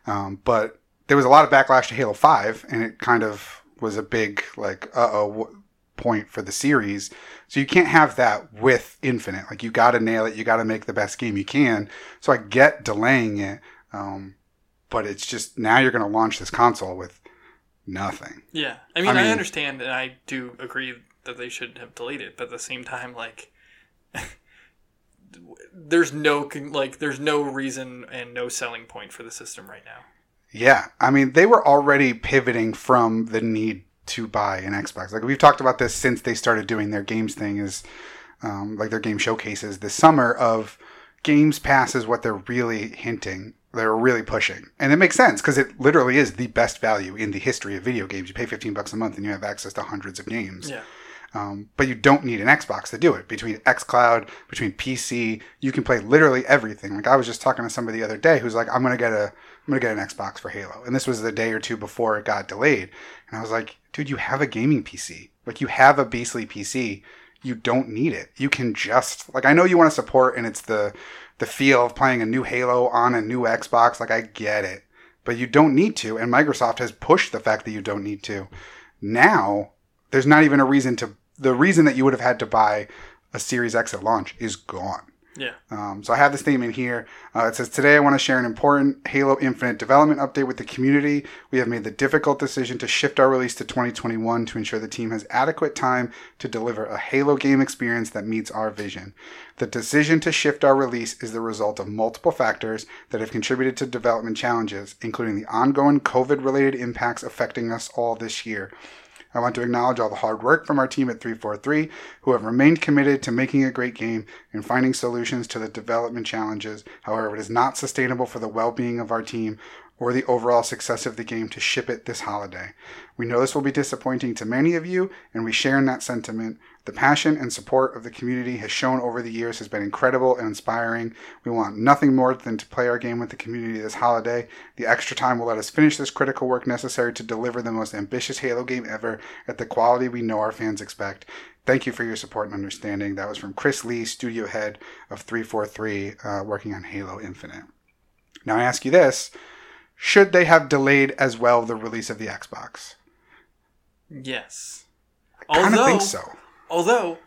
Speaker 1: Um, but there was a lot of backlash to Halo Five, and it kind of was a big like uh oh point for the series. So you can't have that with Infinite. Like you got to nail it. You got to make the best game you can. So I get delaying it, um, but it's just now you're going to launch this console with nothing.
Speaker 2: Yeah, I mean, I,
Speaker 1: mean-
Speaker 2: understand, and I do agree that they should have delayed it, but at the same time, like, there's no like, there's no reason and no selling point for the system right now.
Speaker 1: Yeah, I mean, they were already pivoting from the need to buy an Xbox. Like we've talked about this since they started doing their games thing, is um, like their game showcases this summer of Games Pass is what they're really hinting. They're really pushing, and it makes sense because it literally is the best value in the history of video games. You pay fifteen bucks a month and you have access to hundreds of games.
Speaker 2: Yeah,
Speaker 1: Um, but you don't need an Xbox to do it. Between XCloud, between PC, you can play literally everything. Like I was just talking to somebody the other day who's like, "I'm gonna get a, I'm gonna get an Xbox for Halo," and this was the day or two before it got delayed. And I was like, "Dude, you have a gaming PC. Like you have a beastly PC. You don't need it. You can just like I know you want to support, and it's the the feel of playing a new Halo on a new Xbox. Like I get it." But you don't need to, and Microsoft has pushed the fact that you don't need to. Now, there's not even a reason to the reason that you would have had to buy a Series X at launch is gone.
Speaker 2: yeah,
Speaker 1: Um, so I have the statement here. Uh, it says, Today I want to share an important Halo Infinite development update with the community. We have made the difficult decision to shift our release to 2021 to ensure the team has adequate time to deliver a Halo game experience that meets our vision. The decision to shift our release is the result of multiple factors that have contributed to development challenges, including the ongoing COVID related impacts affecting us all this year. I want to acknowledge all the hard work from our team at 343 who have remained committed to making a great game and finding solutions to the development challenges. However, it is not sustainable for the well being of our team or the overall success of the game to ship it this holiday. We know this will be disappointing to many of you, and we share in that sentiment. The passion and support of the community has shown over the years has been incredible and inspiring. We want nothing more than to play our game with the community this holiday. The extra time will let us finish this critical work necessary to deliver the most ambitious Halo game ever at the quality we know our fans expect. Thank you for your support and understanding. That was from Chris Lee, studio head of 343, uh, working on Halo Infinite. Now I ask you this should they have delayed as well the release of the Xbox?
Speaker 2: yes.
Speaker 1: I kind of think so.
Speaker 2: Although,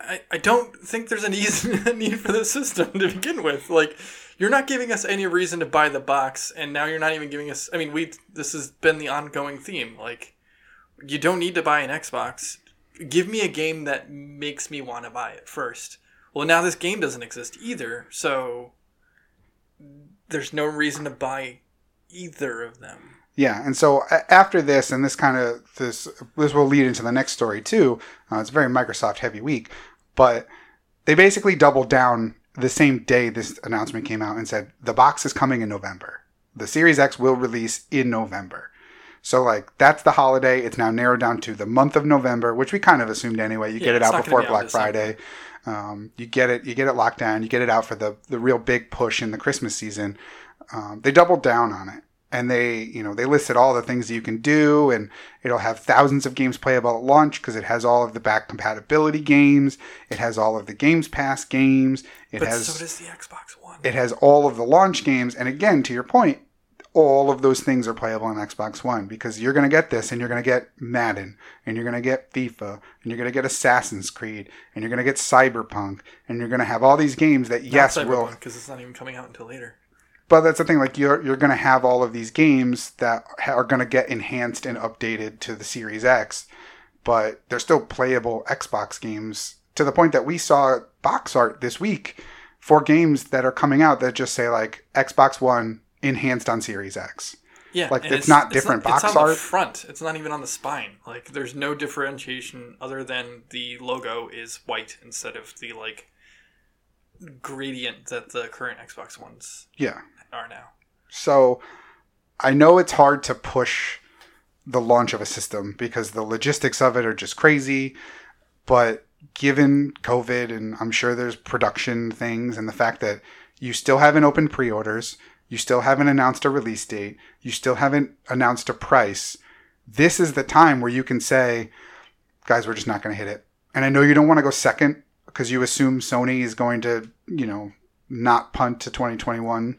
Speaker 2: I, I don't think there's an easy need for the system to begin with. Like, you're not giving us any reason to buy the box, and now you're not even giving us. I mean, we this has been the ongoing theme. Like, you don't need to buy an Xbox. Give me a game that makes me want to buy it first. Well, now this game doesn't exist either, so there's no reason to buy either of them.
Speaker 1: Yeah, and so after this, and this kind of this this will lead into the next story too. Uh, it's a very Microsoft heavy week, but they basically doubled down the same day this announcement came out and said the box is coming in November. The Series X will release in November. So like that's the holiday. It's now narrowed down to the month of November, which we kind of assumed anyway. You
Speaker 2: Yeah,
Speaker 1: get it out before
Speaker 2: be
Speaker 1: Black Friday. Um, you get it. You get it locked down. You get it out for the the real big push in the Christmas season. Um, they doubled down on it, and they you know they listed all the things that you can do, and it'll have thousands of games playable at launch because it has all of the back compatibility games. It has all of the Games Pass games. It
Speaker 2: But
Speaker 1: has
Speaker 2: so does the Xbox One.
Speaker 1: it has all of the launch games, and again, to your point, all of those things are playable on Xbox One because you're going to get this, and you're going to get Madden, and you're going to get FIFA, and you're going to get Assassin's Creed, and you're going to get Cyberpunk, and you're going to have all these games that yes will.
Speaker 2: because it's not even coming out until later.
Speaker 1: But that's the thing, like you're you're going to have all of these games that are going to get enhanced and updated to the Series X, but they're still playable Xbox games to the point that we saw box art this week for games that are coming out that just say like Xbox One enhanced on Series X.
Speaker 2: Yeah,
Speaker 1: Like,
Speaker 2: and
Speaker 1: it's not different
Speaker 2: it's
Speaker 1: box
Speaker 2: on
Speaker 1: art.
Speaker 2: The front. It's not even on the spine. Like, there's no differentiation other than the logo is white instead of the like gradient that the current Xbox ones
Speaker 1: Yeah.
Speaker 2: Are now.
Speaker 1: So I know it's hard to push the launch of a system because the logistics of it are just crazy. But given COVID, and I'm sure there's production things, and the fact that you still haven't opened pre orders, you still haven't announced a release date, you still haven't announced a price, this is the time where you can say, guys, we're just not going to hit it. And I know you don't want to go second because you assume Sony is going to, you know, not punt to 2021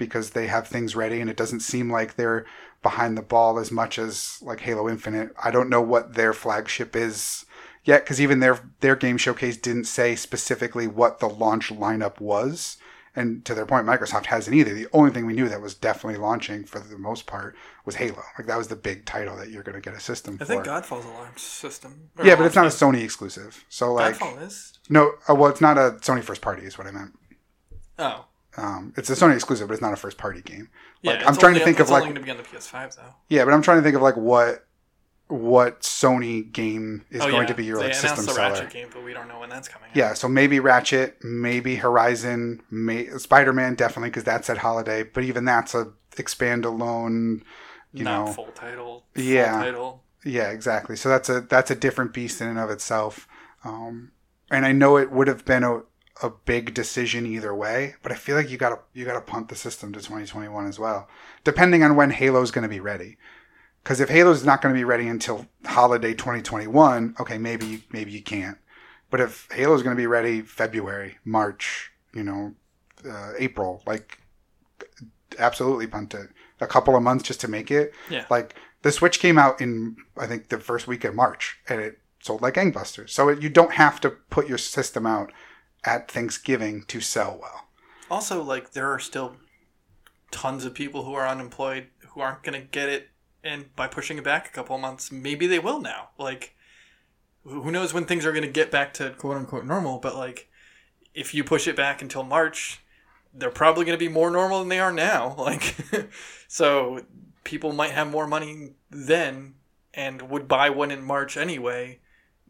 Speaker 1: because they have things ready and it doesn't seem like they're behind the ball as much as like Halo Infinite. I don't know what their flagship is yet because even their their game showcase didn't say specifically what the launch lineup was. And to their point, Microsoft hasn't either. The only thing we knew that was definitely launching for the most part was Halo. Like that was the big title that you're going to get a system
Speaker 2: I
Speaker 1: for.
Speaker 2: think Godfall's a launch system.
Speaker 1: yeah, but it's not a Sony exclusive. So like.
Speaker 2: Godfall is.
Speaker 1: no, uh, well, it's not a Sony first party, is what I meant.
Speaker 2: Oh,
Speaker 1: Um, it's a Sony exclusive, but it's not a first party game.
Speaker 2: yeah.
Speaker 1: Like,
Speaker 2: it's
Speaker 1: I'm trying to think of
Speaker 2: it's
Speaker 1: like
Speaker 2: only going to be on the PS5 though.
Speaker 1: Yeah, but I'm trying to think of like what what Sony game is
Speaker 2: oh,
Speaker 1: going
Speaker 2: yeah.
Speaker 1: to be your
Speaker 2: they
Speaker 1: like system
Speaker 2: the
Speaker 1: seller.
Speaker 2: Ratchet game, but we don't know when that's coming. out.
Speaker 1: Yeah, so maybe Ratchet, maybe Horizon, may, Spider-Man definitely because that's at holiday, but even that's a expand alone, you
Speaker 2: not
Speaker 1: know.
Speaker 2: full title. Full
Speaker 1: Yeah.
Speaker 2: title.
Speaker 1: Yeah, exactly. So that's a that's a different beast in and of itself. Um, and I know it would have been a a big decision either way, but I feel like you got to you got to punt the system to 2021 as well, depending on when Halo's going to be ready. Because if Halo's not going to be ready until holiday 2021, okay, maybe maybe you can't. But if Halo's going to be ready February, March, you know, uh, April, like absolutely punt it. A couple of months just to make it.
Speaker 2: Yeah.
Speaker 1: Like the Switch came out in I think the first week of March, and it sold like gangbusters. So it, you don't have to put your system out at Thanksgiving to sell well.
Speaker 2: Also, like there are still tons of people who are unemployed who aren't going to get it, and by pushing it back a couple of months, maybe they will now. Like, who who knows when things are going to get back to quote unquote normal? But like, if you push it back until March, they're probably going to be more normal than they are now. Like, so people might have more money then and would buy one in March anyway.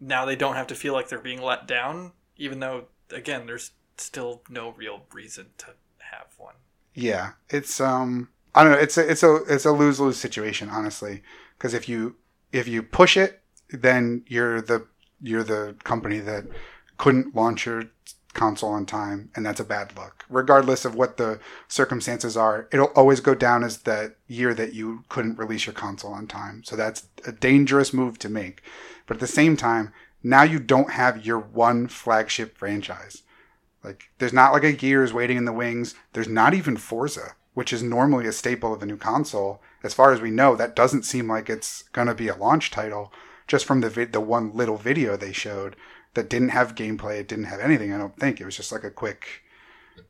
Speaker 2: Now they don't have to feel like they're being let down, even though again, there's still no real reason to have one.
Speaker 1: Yeah, it's um I don't know, it's a it's a it's a lose lose situation honestly, because if you if you push it, then you're the you're the company that couldn't launch your console on time, and that's a bad look. Regardless of what the circumstances are, it'll always go down as that year that you couldn't release your console on time. So that's a dangerous move to make. But at the same time, now you don't have your one flagship franchise. Like, there's not like a Gears waiting in the wings. There's not even Forza, which is normally a staple of a new console. As far as we know, that doesn't seem like it's going to be a launch title. Just from the vid- the one little video they showed that didn't have gameplay, it didn't have anything. I don't think it was just like a quick,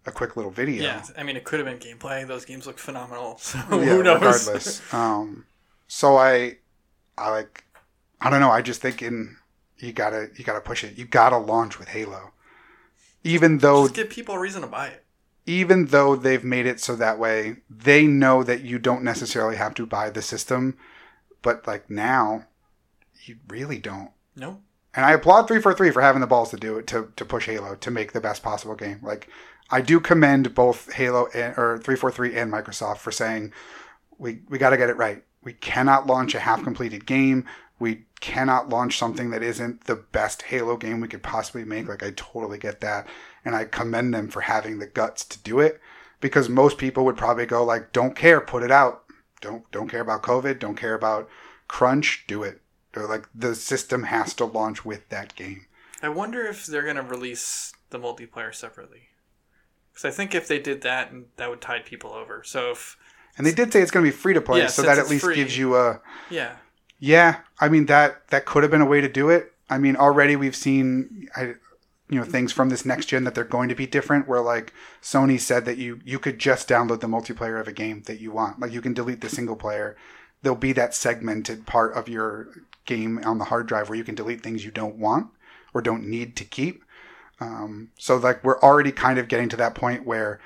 Speaker 1: a quick little video.
Speaker 2: Yeah, I mean, it could have been gameplay. Those games look phenomenal. So
Speaker 1: yeah,
Speaker 2: who knows?
Speaker 1: regardless. Um, so I, I like, I don't know. I just think in you gotta you gotta push it. You gotta launch with Halo, even though
Speaker 2: Just give people a reason to buy it.
Speaker 1: even though they've made it so that way, they know that you don't necessarily have to buy the system. But like now, you really don't.
Speaker 2: No.
Speaker 1: And I applaud 343 for having the balls to do it to, to push Halo to make the best possible game. Like I do commend both Halo and, or 343 and Microsoft for saying we we got to get it right. We cannot launch a half completed game. We cannot launch something that isn't the best Halo game we could possibly make. Like I totally get that, and I commend them for having the guts to do it because most people would probably go like, "Don't care, put it out. Don't don't care about COVID. Don't care about crunch. Do it." Or like the system has to launch with that game.
Speaker 2: I wonder if they're gonna release the multiplayer separately. Because I think if they did that, and that would tide people over. So if
Speaker 1: and they did say it's going to be free to play,
Speaker 2: Yeah,
Speaker 1: so that at least
Speaker 2: free.
Speaker 1: gives you a
Speaker 2: yeah,
Speaker 1: yeah. I mean that that could have been a way to do it. I mean already we've seen I, you know things from this next gen that they're going to be different. Where like Sony said that you you could just download the multiplayer of a game that you want. Like you can delete the single player. There'll be that segmented part of your game on the hard drive where you can delete things you don't want or don't need to keep. Um, so like we're already kind of getting to that point where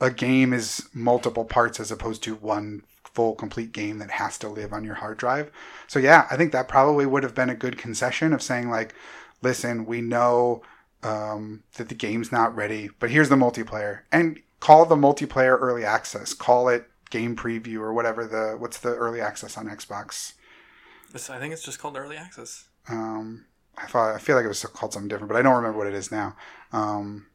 Speaker 1: a game is multiple parts as opposed to one full complete game that has to live on your hard drive. So yeah, I think that probably would have been a good concession of saying like, listen, we know um, that the game's not ready, but here's the multiplayer, and call the multiplayer early access. Call it game preview or whatever the what's the early access on Xbox.
Speaker 2: It's, I think it's just called early access.
Speaker 1: Um, I thought I feel like it was called something different, but I don't remember what it is now. Um,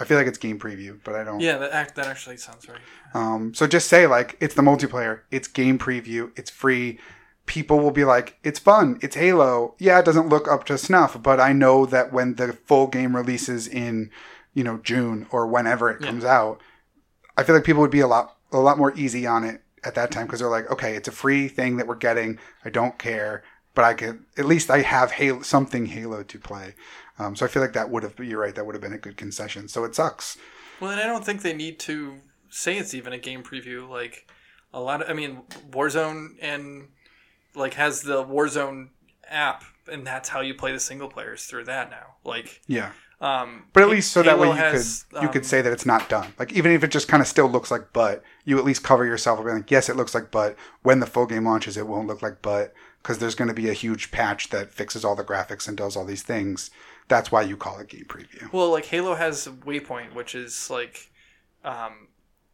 Speaker 1: I feel like it's game preview, but I don't.
Speaker 2: Yeah, that act that actually sounds right.
Speaker 1: Um, so just say like it's the multiplayer, it's game preview, it's free. People will be like, it's fun, it's Halo. Yeah, it doesn't look up to snuff, but I know that when the full game releases in, you know, June or whenever it
Speaker 2: Yeah.
Speaker 1: comes out, I feel like people would be a lot a lot more easy on it at that time because they're like, okay, it's a free thing that we're getting. I don't care, but I could at least I have Halo something Halo to play. Um, so I feel like that would have you're right that would have been a good concession. So it sucks.
Speaker 2: Well, and I don't think they need to say it's even a game preview. Like a lot of, I mean, Warzone and like has the Warzone app, and that's how you play the single players through that now. Like,
Speaker 1: Yeah.
Speaker 2: um,
Speaker 1: But at least so that way you
Speaker 2: has,
Speaker 1: could you could
Speaker 2: um,
Speaker 1: say that it's not done. Like even if it just kind of still looks like but, you at least cover yourself by being like, yes, it looks like but. When the full game launches, it won't look like but because there's going to be a huge patch that fixes all the graphics and does all these things. That's why you call it game preview.
Speaker 2: Well, like Halo has Waypoint, which is like, um,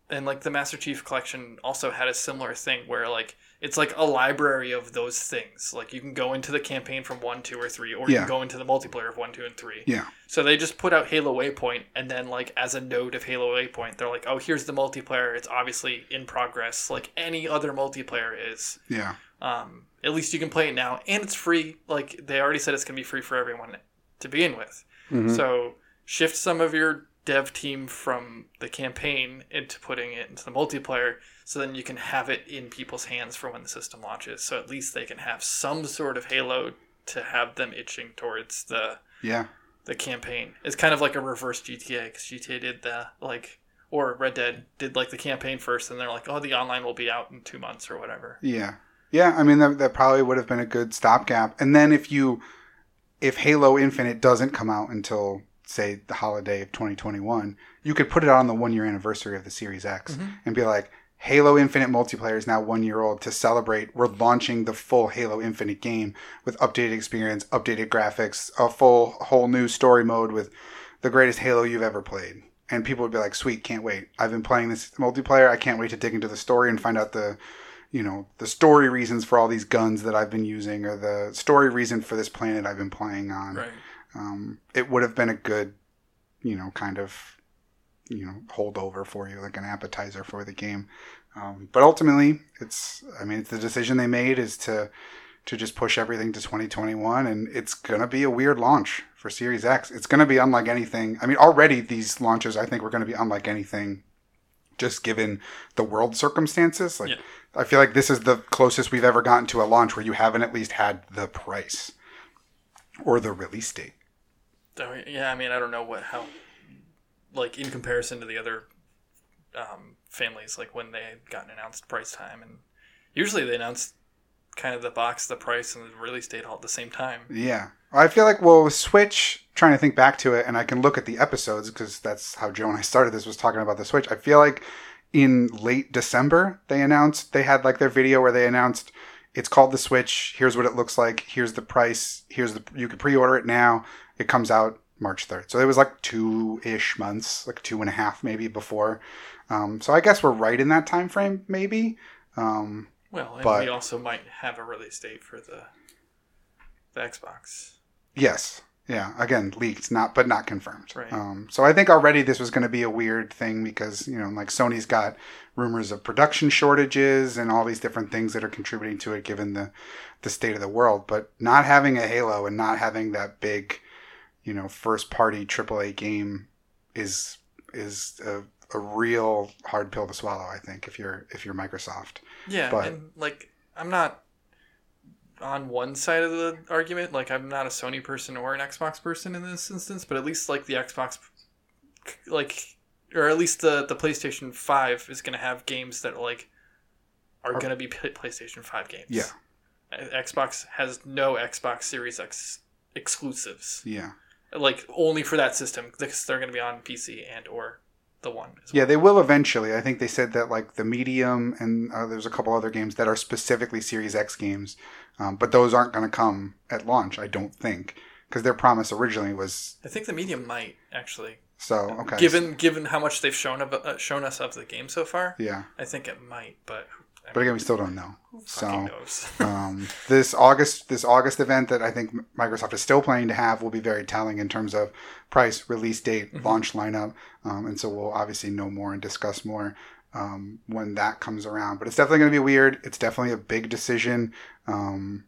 Speaker 2: and like the Master Chief Collection also had a similar thing where like it's like a library of those things. Like you can go into the campaign from one, two, or three, or you can go into the multiplayer of one, two, and three.
Speaker 1: Yeah.
Speaker 2: So they just put out Halo Waypoint, and then like as a node of Halo Waypoint, they're like, oh, here's the multiplayer. It's obviously in progress, like any other multiplayer is.
Speaker 1: Yeah.
Speaker 2: Um, at least you can play it now, and it's free. Like they already said, it's gonna be free for everyone to begin with.
Speaker 1: Mhm.
Speaker 2: So shift some of your dev team from the campaign into putting it into the multiplayer, so then you can have it in people's hands for when the system launches. So at least they can have some sort of Halo to have them itching towards the
Speaker 1: Yeah.
Speaker 2: the campaign. It's kind of like a reverse GTA because GTA did the like, or Red Dead did like the campaign first, and they're like, oh, the online will be out in two months or whatever.
Speaker 1: Yeah. Yeah. I mean, that, that probably would have been a good stopgap. And then if you, if Halo Infinite doesn't come out until, say, the holiday of 2021, you could put it on the one year anniversary of the Series X
Speaker 2: Mhm.
Speaker 1: and be like, Halo Infinite multiplayer is now one year old. To celebrate, we're launching the full Halo Infinite game with updated experience, updated graphics, a full, whole new story mode with the greatest Halo you've ever played. And people would be like, sweet, can't wait. I've been playing this multiplayer. I can't wait to dig into the story and find out the, you know, the story reasons for all these guns that I've been using or the story reason for this planet I've been playing on.
Speaker 2: Right.
Speaker 1: Um, it would have been a good, you know, kind of, you know, holdover for you, like an appetizer for the game. Um, but ultimately, it's, I mean, it's the decision they made is to, to just push everything to 2021 and it's going to be a weird launch for Series X. It's going to be unlike anything. I mean, already these launches I think were going to be unlike anything just given the world circumstances. Like
Speaker 2: Yeah.
Speaker 1: I feel like this is the closest we've ever gotten to a launch where you haven't at least had the price or the release date.
Speaker 2: So, yeah, I mean, I don't know what how, like in comparison to the other um, families, like when they got an announced price time, and usually they announce kind of the box, the price, and the release date all at the same time.
Speaker 1: Yeah. I feel like, well, with Switch, trying to think back to it, and I can look at the episodes because that's how Joe and I started this, was talking about the Switch. I feel like in late December, they announced, they had like their video where they announced it's called the Switch. Here's what it looks like. Here's the price. Here's the, you can pre order it now. It comes out March 3rd. So it was like two ish months, like two and a half maybe before. Um, so I guess we're right in that time frame, maybe. Um,
Speaker 2: Well, and
Speaker 1: But-
Speaker 2: we also might have a release date for the the Xbox.
Speaker 1: Yes. Yeah. Again, leaked, not but not confirmed.
Speaker 2: Right.
Speaker 1: Um, so I think already this was going to be a weird thing because you know, like Sony's got rumors of production shortages and all these different things that are contributing to it, given the the state of the world. But not having a Halo and not having that big, you know, first party AAA game is is a, a real hard pill to swallow. I think if you're if you're Microsoft.
Speaker 2: Yeah,
Speaker 1: But-
Speaker 2: and like I'm not on one side of the argument. Like I'm not a Sony person or an Xbox person in this instance, but at least like the Xbox, like or at least the the PlayStation Five is going to have games that like are
Speaker 1: Are-
Speaker 2: going to be PlayStation Five games.
Speaker 1: Yeah.
Speaker 2: Uh, Xbox has no Xbox Series X exclusives,
Speaker 1: Yeah.
Speaker 2: like only for that system because they're going to be on PC and or the one. Well.
Speaker 1: Yeah, they will eventually. I think they said that like the medium and uh, there's a couple other games that are specifically Series X games, um, but those aren't going to come at launch. I don't think because their promise originally was
Speaker 2: I think the medium might actually.
Speaker 1: so okay.
Speaker 2: Given given how much they've shown of uh, shown us of the game so far,
Speaker 1: yeah,
Speaker 2: I think it might. But I
Speaker 1: but again, we still don't know.
Speaker 2: who
Speaker 1: So um, this August this August event that I think Microsoft is still planning to have will be very telling in terms of price, release date,
Speaker 2: Mhm.
Speaker 1: launch lineup, um, and so we'll obviously know more and discuss more um, when that comes around. But it's definitely going to be weird. It's definitely a big decision um,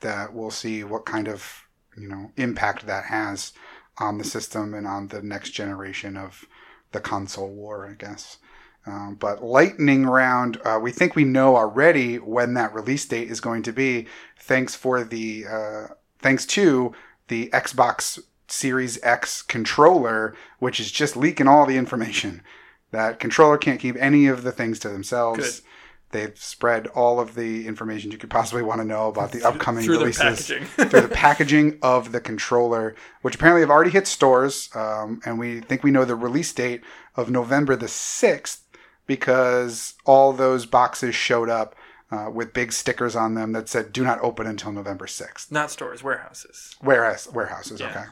Speaker 1: that we'll see what kind of you know impact that has on the system and on the next generation of the console war, I guess. Um, but lightning round, uh, we think we know already when that release date is going to be. Thanks for the uh, thanks to the Xbox Series X controller, which is just leaking all the information. That controller can't keep any of the things to themselves.
Speaker 2: Good.
Speaker 1: They've spread all of the information you could possibly want to know about the upcoming
Speaker 2: through
Speaker 1: releases
Speaker 2: packaging.
Speaker 1: through the packaging of the controller, which apparently have already hit stores. Um, and we think we know the release date of November the 6th because all those boxes showed up uh, with big stickers on them that said "Do not open until November 6th."
Speaker 2: Not stores, warehouses.
Speaker 1: Warehouse warehouses,
Speaker 2: Yeah.
Speaker 1: okay.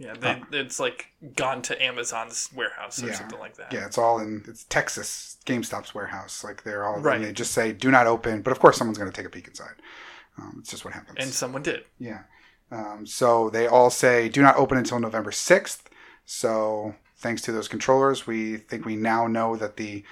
Speaker 2: Yeah, they, it's like gone to Amazon's warehouse or
Speaker 1: Yeah.
Speaker 2: something like that.
Speaker 1: Yeah, it's all in it's Texas GameStop's warehouse. Like they're all
Speaker 2: Right.
Speaker 1: and they just say "Do not open," but of course someone's going to take a peek inside. Um, it's just what happens.
Speaker 2: And someone did.
Speaker 1: Yeah. Um, so they all say do not open until November 6th. So thanks to those controllers, we think we now know that the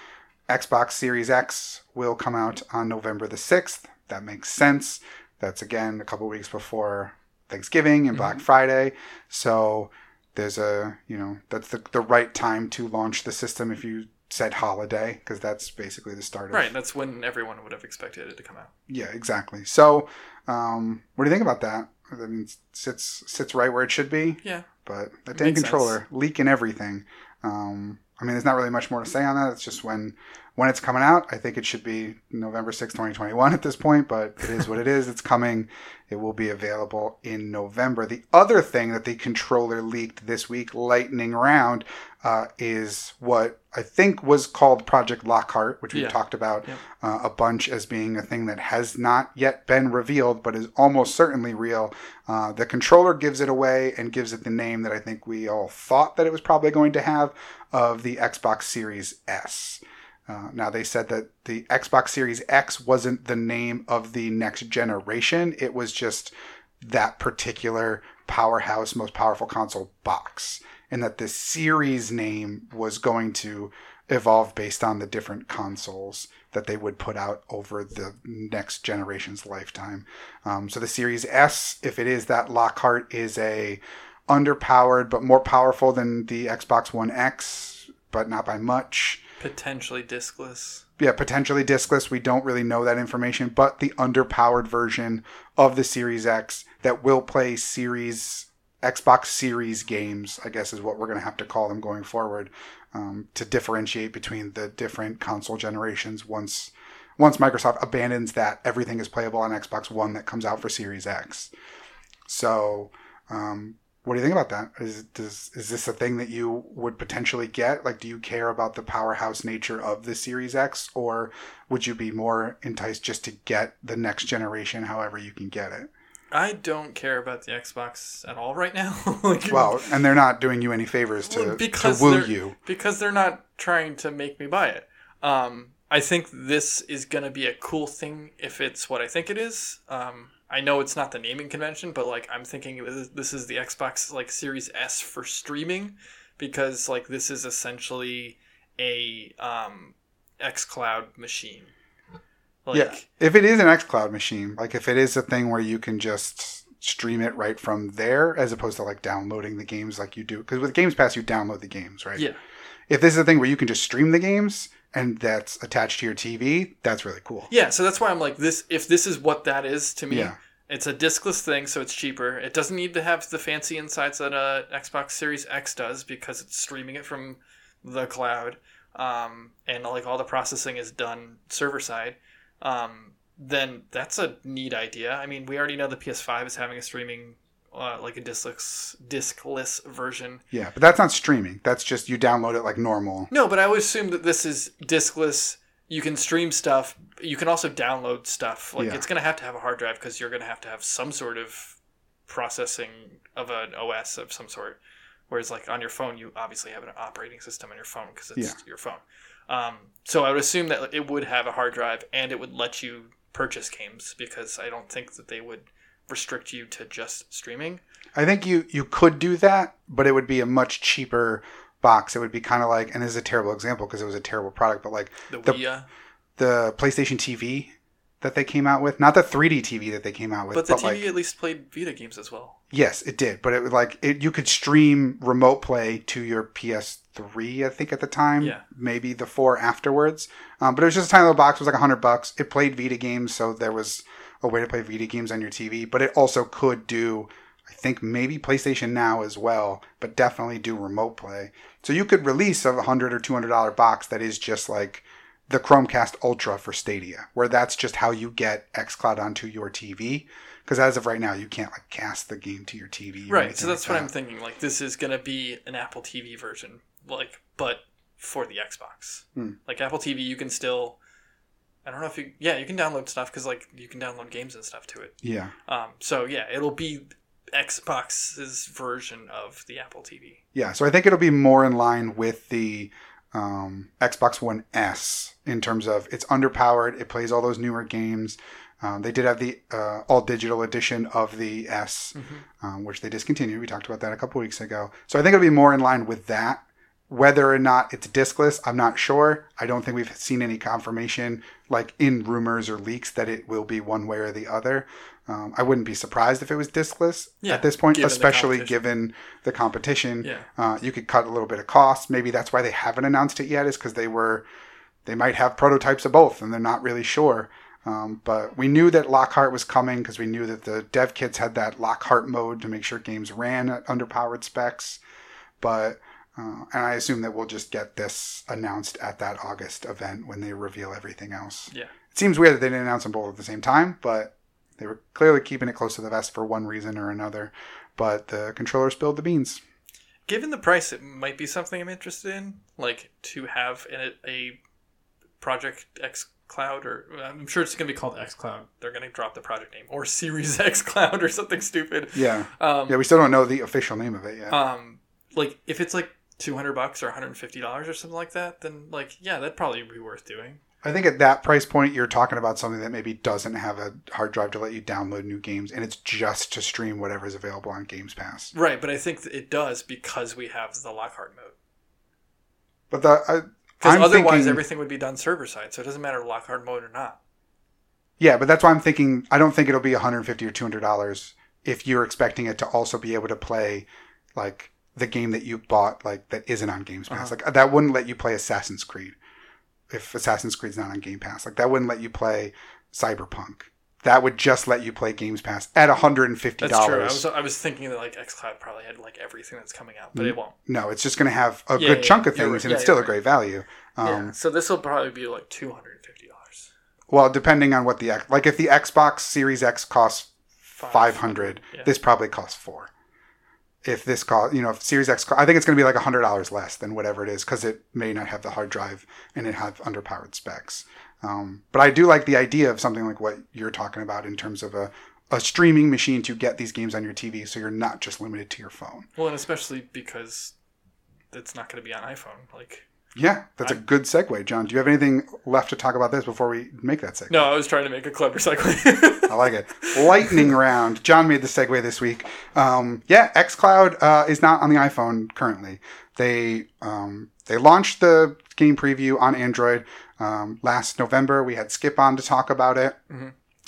Speaker 1: Xbox Series X will come out on November the 6th. That makes sense. That's again a couple weeks before Thanksgiving and Black Friday. So there's a, you know, that's the, the right time to launch the system if you said holiday, because that's basically the start of
Speaker 2: Right, that's when everyone would have expected it to come out.
Speaker 1: yeah, exactly. So, um, what do you think about that? I mean, it sits sits right where it should be,
Speaker 2: Yeah.
Speaker 1: but that dang
Speaker 2: Makes
Speaker 1: controller leaking everything. Um, I mean, there's not really much more to say on that. It's just when when it's coming out. I think it should be November 6, 2021 at this point, but it is what it is. It's coming. It will be available in November. The other thing that the controller leaked this week, lightning round, uh, is what I think was called Project Lockhart, which we've
Speaker 2: Yeah.
Speaker 1: talked about uh, a bunch as being a thing that has not yet been revealed, but is almost certainly real. Uh, the controller gives it away and gives it the name that I think we all thought that it was probably going to have of the Xbox Series S. Uh, now they said that the Xbox Series X wasn't the name of the next generation; it was just that particular powerhouse, most powerful console box, and that the series name was going to evolve based on the different consoles that they would put out over the next generation's lifetime. Um, so the Series S, if it is that Lockhart, is a underpowered but more powerful than the Xbox One X, but not by much.
Speaker 2: Potentially discless.
Speaker 1: Yeah, potentially discless. We don't really know that information, but the underpowered version of the Series X that will play Series Xbox Series games, I guess is what we're going to have to call them going forward, um, to differentiate between the different console generations once once Microsoft abandons that, everything is playable on Xbox One that comes out for Series X. So, um, what do you think about that? Is does is this a thing that you would potentially get? Like, do you care about the powerhouse nature of the Series X, or would you be more enticed just to get the next generation, however you can get it?
Speaker 2: I don't care about the Xbox at all right now. like,
Speaker 1: Well, and they're not doing you any favors to,
Speaker 2: because
Speaker 1: to woo you.
Speaker 2: because they're not trying to make me buy it. Um, I think this is going to be a cool thing if it's what I think it is. Um, I know it's not the naming convention, but like I'm thinking this- is the Xbox like Series S for streaming because like this is essentially a um, XCloud machine. Like,
Speaker 1: yeah, if it is an XCloud machine, like if it is a thing where you can just stream it right from there, as opposed to like downloading the games like you do, because with Games Pass you download the games, right?
Speaker 2: Yeah.
Speaker 1: If this is a thing where you can just stream the games and that's attached to your TV, that's really cool.
Speaker 2: Yeah, so that's why I'm like this. If this is what that is to me,
Speaker 1: Yeah.
Speaker 2: it's a discless thing, so it's cheaper. It doesn't need to have the fancy insides that a Xbox Series X does because it's streaming it from the cloud, um, and like all the processing is done server side. Um, then that's a neat idea. I mean, we already know the PS5 is having a streaming. Uh, like a diskless diskless version.
Speaker 1: Yeah, but that's not streaming. That's just you download it like normal.
Speaker 2: No, but I would assume that this is diskless. You can stream stuff. You can also download stuff. Like
Speaker 1: Yeah.
Speaker 2: it's going to have to have a hard drive because you're going to have to have some sort of processing of an OS of some sort. Whereas like on your phone, you obviously have an operating system on your phone because it's
Speaker 1: Yeah.
Speaker 2: your phone. Um, so I would assume that it would have a hard drive and it would let you purchase games because I don't think that they would restrict you to just streaming.
Speaker 1: I think you you could do that, but it would be a much cheaper box. It would be kind of like, and this is a terrible example because it was a terrible product, but like
Speaker 2: The
Speaker 1: The-
Speaker 2: Wii, uh,
Speaker 1: the PlayStation TV that they came out with, not the 3D TV that they came out with,
Speaker 2: but the TV
Speaker 1: like
Speaker 2: at least played Vita games as well.
Speaker 1: yes, it did. But it was like it, you could stream remote play to your PS3, I think at the time,
Speaker 2: Yeah.
Speaker 1: maybe the four afterwards. Um, but it was just a tiny little box. It was like a hundred bucks. It played Vita games, so there was a way to play Vita games on your TV. But it also could do, I think maybe PlayStation Now as well, but definitely do remote play. So you could release a hundred or two hundred dollar box that is just like the Chromecast Ultra for Stadia, where that's just how you get XCloud onto your TV. Because as of right now, you can't like cast the game to your TV.
Speaker 2: Right. So that's
Speaker 1: like
Speaker 2: what I'm thinking. Like this is gonna be an Apple TV version, like but for the Xbox.
Speaker 1: Hmm.
Speaker 2: Like Apple TV, you can still. I don't know if you. Yeah, you can download stuff because like you can download games and stuff to it.
Speaker 1: Yeah,
Speaker 2: Um. So yeah, it'll be Xbox's version of the Apple TV.
Speaker 1: yeah. So I think it'll be more in line with the um, Xbox One S in terms of it's underpowered. It plays all those newer games. Um, they did have the uh, all digital edition of the S, um, which they discontinued. We talked about that a couple weeks ago. So I think it'll be more in line with that. Whether or not it's diskless, I'm not sure. I don't think we've seen any confirmation, like in rumors or leaks, that it will be one way or the other. Um, I wouldn't be surprised if it was diskless
Speaker 2: Yeah,
Speaker 1: at this point,
Speaker 2: given
Speaker 1: especially
Speaker 2: competition.
Speaker 1: given the competition.
Speaker 2: Yeah.
Speaker 1: Uh, you could cut a little bit of cost. Maybe that's why they haven't announced it yet, is because they were they might have prototypes of both, and they're not really sure. Um, but we knew that Lockhart was coming because we knew that the dev kits had that Lockhart mode to make sure games ran at underpowered specs. But uh, and I assume that we'll just get this announced at that August event when they reveal everything else.
Speaker 2: Yeah.
Speaker 1: It seems weird that they didn't announce them both at the same time, but they were clearly keeping it close to the vest for one reason or another. But the controller spilled the beans.
Speaker 2: Given the price, it might be something I'm interested in, like to have in it a Project X Cloud, or I'm sure it's going to be called X Cloud. They're going to drop the project name, or Series X Cloud, or something stupid.
Speaker 1: Yeah.
Speaker 2: Um,
Speaker 1: Yeah, we still don't know the official name of it yet.
Speaker 2: um, like if it's like 200 bucks or 150 dollars or something like that, then like yeah, that'd probably be worth doing.
Speaker 1: I think at that price point, you're talking about something that maybe doesn't have a hard drive to let you download new games, and it's just to stream whatever is available on Games Pass.
Speaker 2: Right, but I think it does because we have the Lockhart mode.
Speaker 1: But the
Speaker 2: Because otherwise,
Speaker 1: thinking-
Speaker 2: everything would be done server side, so it doesn't matter Lockhart mode or not.
Speaker 1: yeah, but that's why I'm thinking. I don't think it'll be 150 or 200 dollars if you're expecting it to also be able to play like the game that you bought like that isn't on Games Pass.
Speaker 2: Uh-huh.
Speaker 1: Like that wouldn't let you play Assassin's Creed if Assassin's Creed's not on Game Pass. Like that wouldn't let you play Cyberpunk. That would just let you play Games Pass at 150
Speaker 2: That's true. I was I was thinking that like XCloud probably had like everything that's coming out, but it won't.
Speaker 1: No, it's just going to have a
Speaker 2: Yeah,
Speaker 1: good
Speaker 2: yeah,
Speaker 1: chunk of things,
Speaker 2: right.
Speaker 1: and
Speaker 2: Yeah,
Speaker 1: it's still a great value. Um,
Speaker 2: yeah. So this will probably be like two hundred and fifty dollars.
Speaker 1: Well, depending on what the X, like if the Xbox Series X costs five hundred, this probably costs four. If this cost, you know, if Series X, I think it's going to be like hundred dollars less than whatever it is because it may not have the hard drive and it have underpowered specs. Um, but I do like the idea of something like what you're talking about in terms of a a streaming machine to get these games on your TV, so you're not just limited to your phone.
Speaker 2: Well, and especially because it's not going to be on iPhone. Like,
Speaker 1: Yeah, that's a good segue, John. Do you have anything left to talk about this before we make that segue?
Speaker 2: no, I was trying to make a clever segue.
Speaker 1: I like it. Lightning round. John made the segue this week. Um, yeah, XCloud uh, is not on the iPhone currently. They um, they launched the game preview on Android um, last November. We had Skip on to talk about it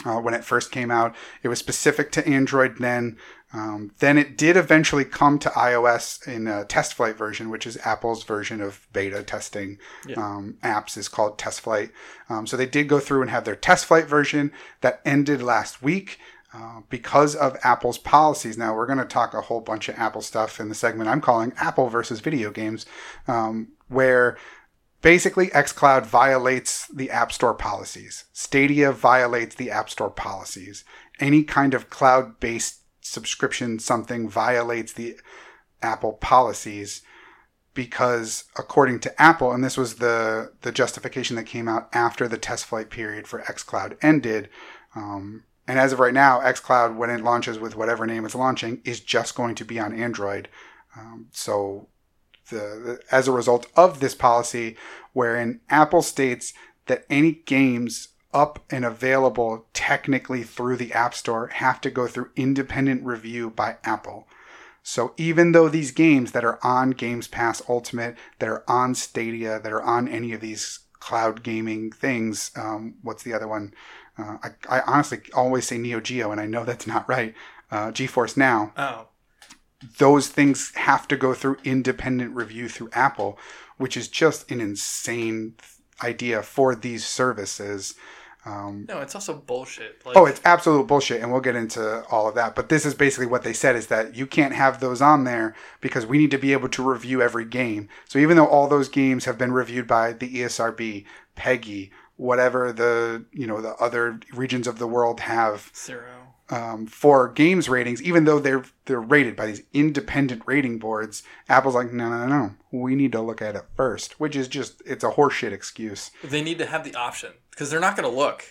Speaker 1: uh, when it first came out. It was specific to Android then. Um, then it did eventually come to iOS in a test flight version, which is Apple's version of beta testing um, apps, is called Test Flight. Um, so they did go through and have their test flight version that ended last week. Uh, because of Apple's policies. Now, we're going to talk a whole bunch of Apple stuff in the segment I'm calling Apple versus video games, um, where basically xcloud violates the app store policies stadia violates the app store policies any kind of cloud-based subscription something violates the apple policies because according to apple and this was the the justification that came out after the test flight period for xcloud ended um, and as of right now xcloud when it launches with whatever name it's launching is just going to be on android. Um, so the, the, as a result of this policy, wherein Apple states that any games up and available technically through the App Store have to go through independent review by Apple. So even though these games that are on Games Pass Ultimate, that are on Stadia, that are on any of these cloud gaming things, um, what's the other one? Uh, I, I honestly always say Neo Geo, and I know that's not right. Uh, GeForce Now
Speaker 2: oh,
Speaker 1: those things have to go through independent review through Apple, which is just an insane idea for these services. Um,
Speaker 2: no, it's also bullshit. Like,
Speaker 1: oh, it's absolute bullshit, and we'll get into all of that. But this is basically what they said: is that you can't have those on there because we need to be able to review every game. So even though all those games have been reviewed by the ESRB, PEGI, whatever the you know the other regions of the world have
Speaker 2: CERO.
Speaker 1: Um, for games ratings, even though they're they're rated by these independent rating boards, Apple's like, no, no, no, no, we need to look at it first, which is just it's a horseshit excuse.
Speaker 2: They need to have the option because they're not going to look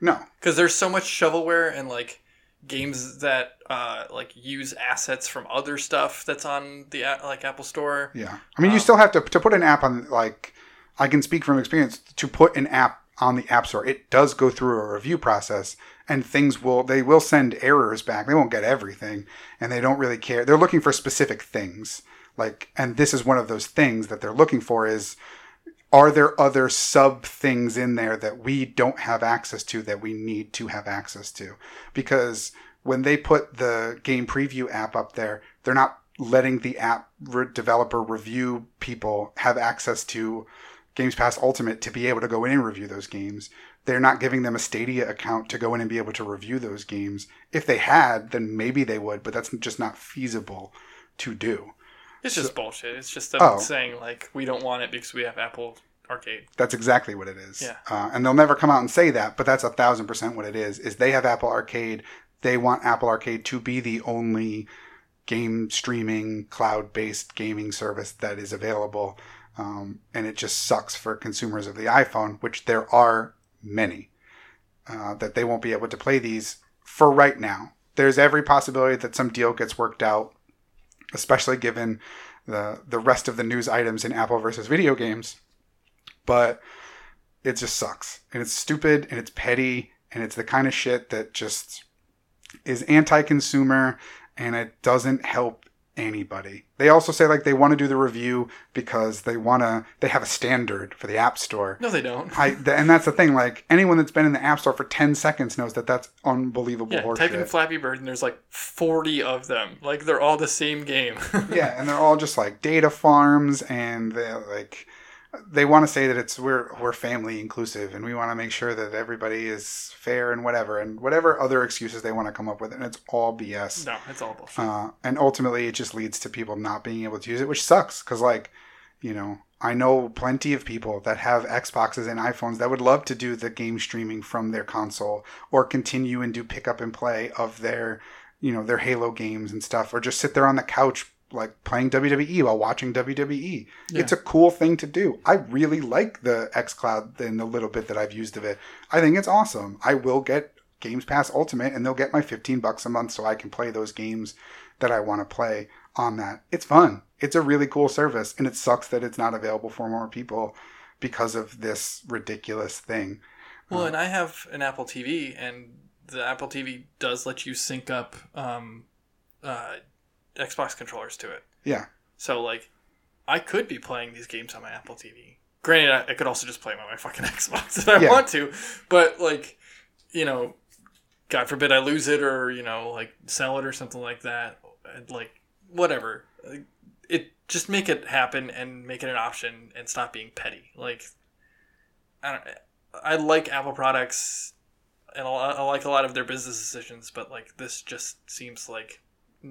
Speaker 1: No,
Speaker 2: because there's so much shovelware and like games that uh, like use assets from other stuff that's on the like Apple Store.
Speaker 1: yeah, I mean, you still have to to put an app on. Like, I can speak from experience to put an app on the App Store. It does go through a review process, and things will they will send errors back. They won't get everything, and they don't really care. They're looking for specific things. Like, and this is one of those things that they're looking for is are there other sub things in there that we don't have access to that we need to have access to? Because when they put the game preview app up there, they're not letting the app re- developer review people have access to Games Pass Ultimate to be able to go in and review those games. They're not giving them a Stadia account to go in and be able to review those games. If they had, then maybe they would, but that's just not feasible to do.
Speaker 2: It's just bullshit. It's just them
Speaker 1: Oh.
Speaker 2: saying like we don't want it because we have Apple Arcade.
Speaker 1: That's exactly what it is.
Speaker 2: Yeah.
Speaker 1: Uh, and they'll never come out and say that, but that's a thousand percent what it is. Is they have Apple Arcade. They want Apple Arcade to be the only game streaming cloud based gaming service that is available. Um, and it just sucks for consumers of the iPhone, which there are many, uh, that they won't be able to play these for right now. There's every possibility that some deal gets worked out, especially given the the rest of the news items in Apple versus video games. But it just sucks, and it's stupid, and it's petty, and it's the kind of shit that just is anti-consumer, and it doesn't help anybody. They also say like they want to do the review because they want to they have a standard for the App Store.
Speaker 2: No, they don't.
Speaker 1: I, th- and that's the thing. Like anyone that's been in the App Store for ten seconds knows that that's unbelievable
Speaker 2: Yeah,
Speaker 1: horseshit.
Speaker 2: type in Flappy Bird and there's like 40 of them. Like they're all the same game.
Speaker 1: yeah, and they're all just like data farms, and they like they want to say that it's we're we're family inclusive, and we want to make sure that everybody is fair and whatever, and whatever other excuses they want to come up with, and it's all BS.
Speaker 2: no, it's all bullshit.
Speaker 1: Uh, and ultimately, it just leads to people not being able to use it, which sucks because like. You know, I know plenty of people that have Xboxes and iPhones that would love to do the game streaming from their console or continue and do pick up and play of their, you know, their Halo games and stuff, or just sit there on the couch like playing WWE while watching WWE.
Speaker 2: Yeah.
Speaker 1: It's a cool thing to do. I really like the xCloud in the little bit that I've used of it. I think it's awesome. I will get Games Pass Ultimate and they'll get my 15 bucks a month so I can play those games that I want to play on that. It's fun. It's a really cool service and it sucks that it's not available for more people because of this ridiculous thing.
Speaker 2: Well, and I have an Apple TV, and the Apple TV does let you sync up um, uh, Xbox controllers to it.
Speaker 1: Yeah.
Speaker 2: So, like, I could be playing these games on my Apple TV. Granted, I, I could also just play them on my fucking Xbox if I
Speaker 1: Yeah.
Speaker 2: want to, but like, you know, God forbid I lose it or you know, like sell it or something like that. Like, whatever. It just make it happen and make it an option and stop being petty. Like, I don't. I like Apple products, and I like a lot of their business decisions, but like this just seems like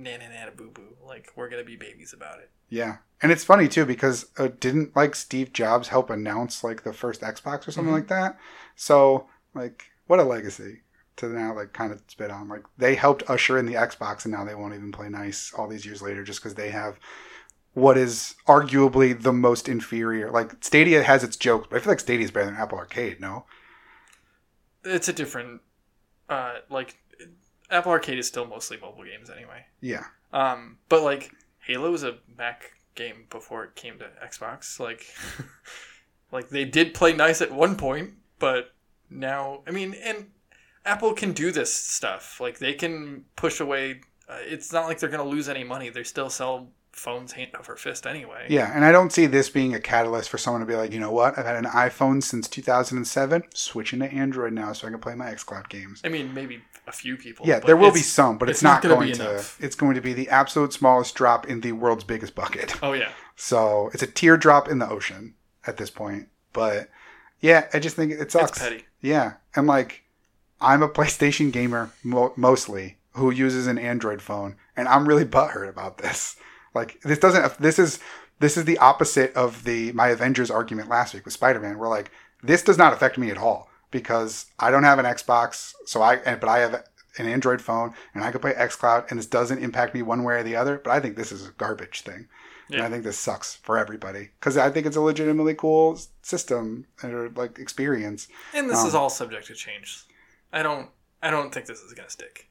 Speaker 2: na na na boo boo. Like we're gonna be babies about it.
Speaker 1: Yeah. And it's funny too because uh, didn't like Steve Jobs help announce like the first Xbox or something
Speaker 2: Mhm.
Speaker 1: like that? So, like what a legacy to now like kind of spit on. Like they helped usher in the Xbox and now they won't even play nice all these years later just cuz they have what is arguably the most inferior. Like Stadia has its jokes, but I feel like Stadia is better than Apple Arcade, no?
Speaker 2: It's a different, uh, like Apple Arcade is still mostly mobile games anyway.
Speaker 1: Yeah.
Speaker 2: Um, but like Halo was a Mac game before it came to Xbox. Like, like they did play nice at one point, but now I mean, and Apple can do this stuff. Like they can push away. Uh, it's not like they're gonna lose any money. They still sell phones hand over fist anyway.
Speaker 1: Yeah, and I don't see this being a catalyst for someone to be like, you know what? I've had an iPhone since 2007, switching to Android now so I can play my xCloud games.
Speaker 2: I mean, maybe a few people.
Speaker 1: Yeah, there will be some, but it's,
Speaker 2: it's
Speaker 1: not,
Speaker 2: not be
Speaker 1: to.
Speaker 2: enough.
Speaker 1: It's going to be the absolute smallest drop in the world's biggest bucket.
Speaker 2: Oh yeah.
Speaker 1: So it's a teardrop in the ocean at this point. But yeah, I just think it sucks.
Speaker 2: It's petty.
Speaker 1: Yeah, and like I'm a PlayStation gamer mo- mostly who uses an Android phone, and I'm really butthurt about this. Like this doesn't. This is this is the opposite of the my Avengers argument last week with Spider-Man. We're like, this does not affect me at all because I don't have an Xbox, so I but I have an Android phone and I can play XCloud, and this doesn't impact me one way or the other. But I think this is a garbage thing. And I think this sucks for everybody because I think it's a legitimately cool system or like experience.
Speaker 2: And this
Speaker 1: Um,
Speaker 2: is all subject to change. I don't. I don't think this is gonna stick.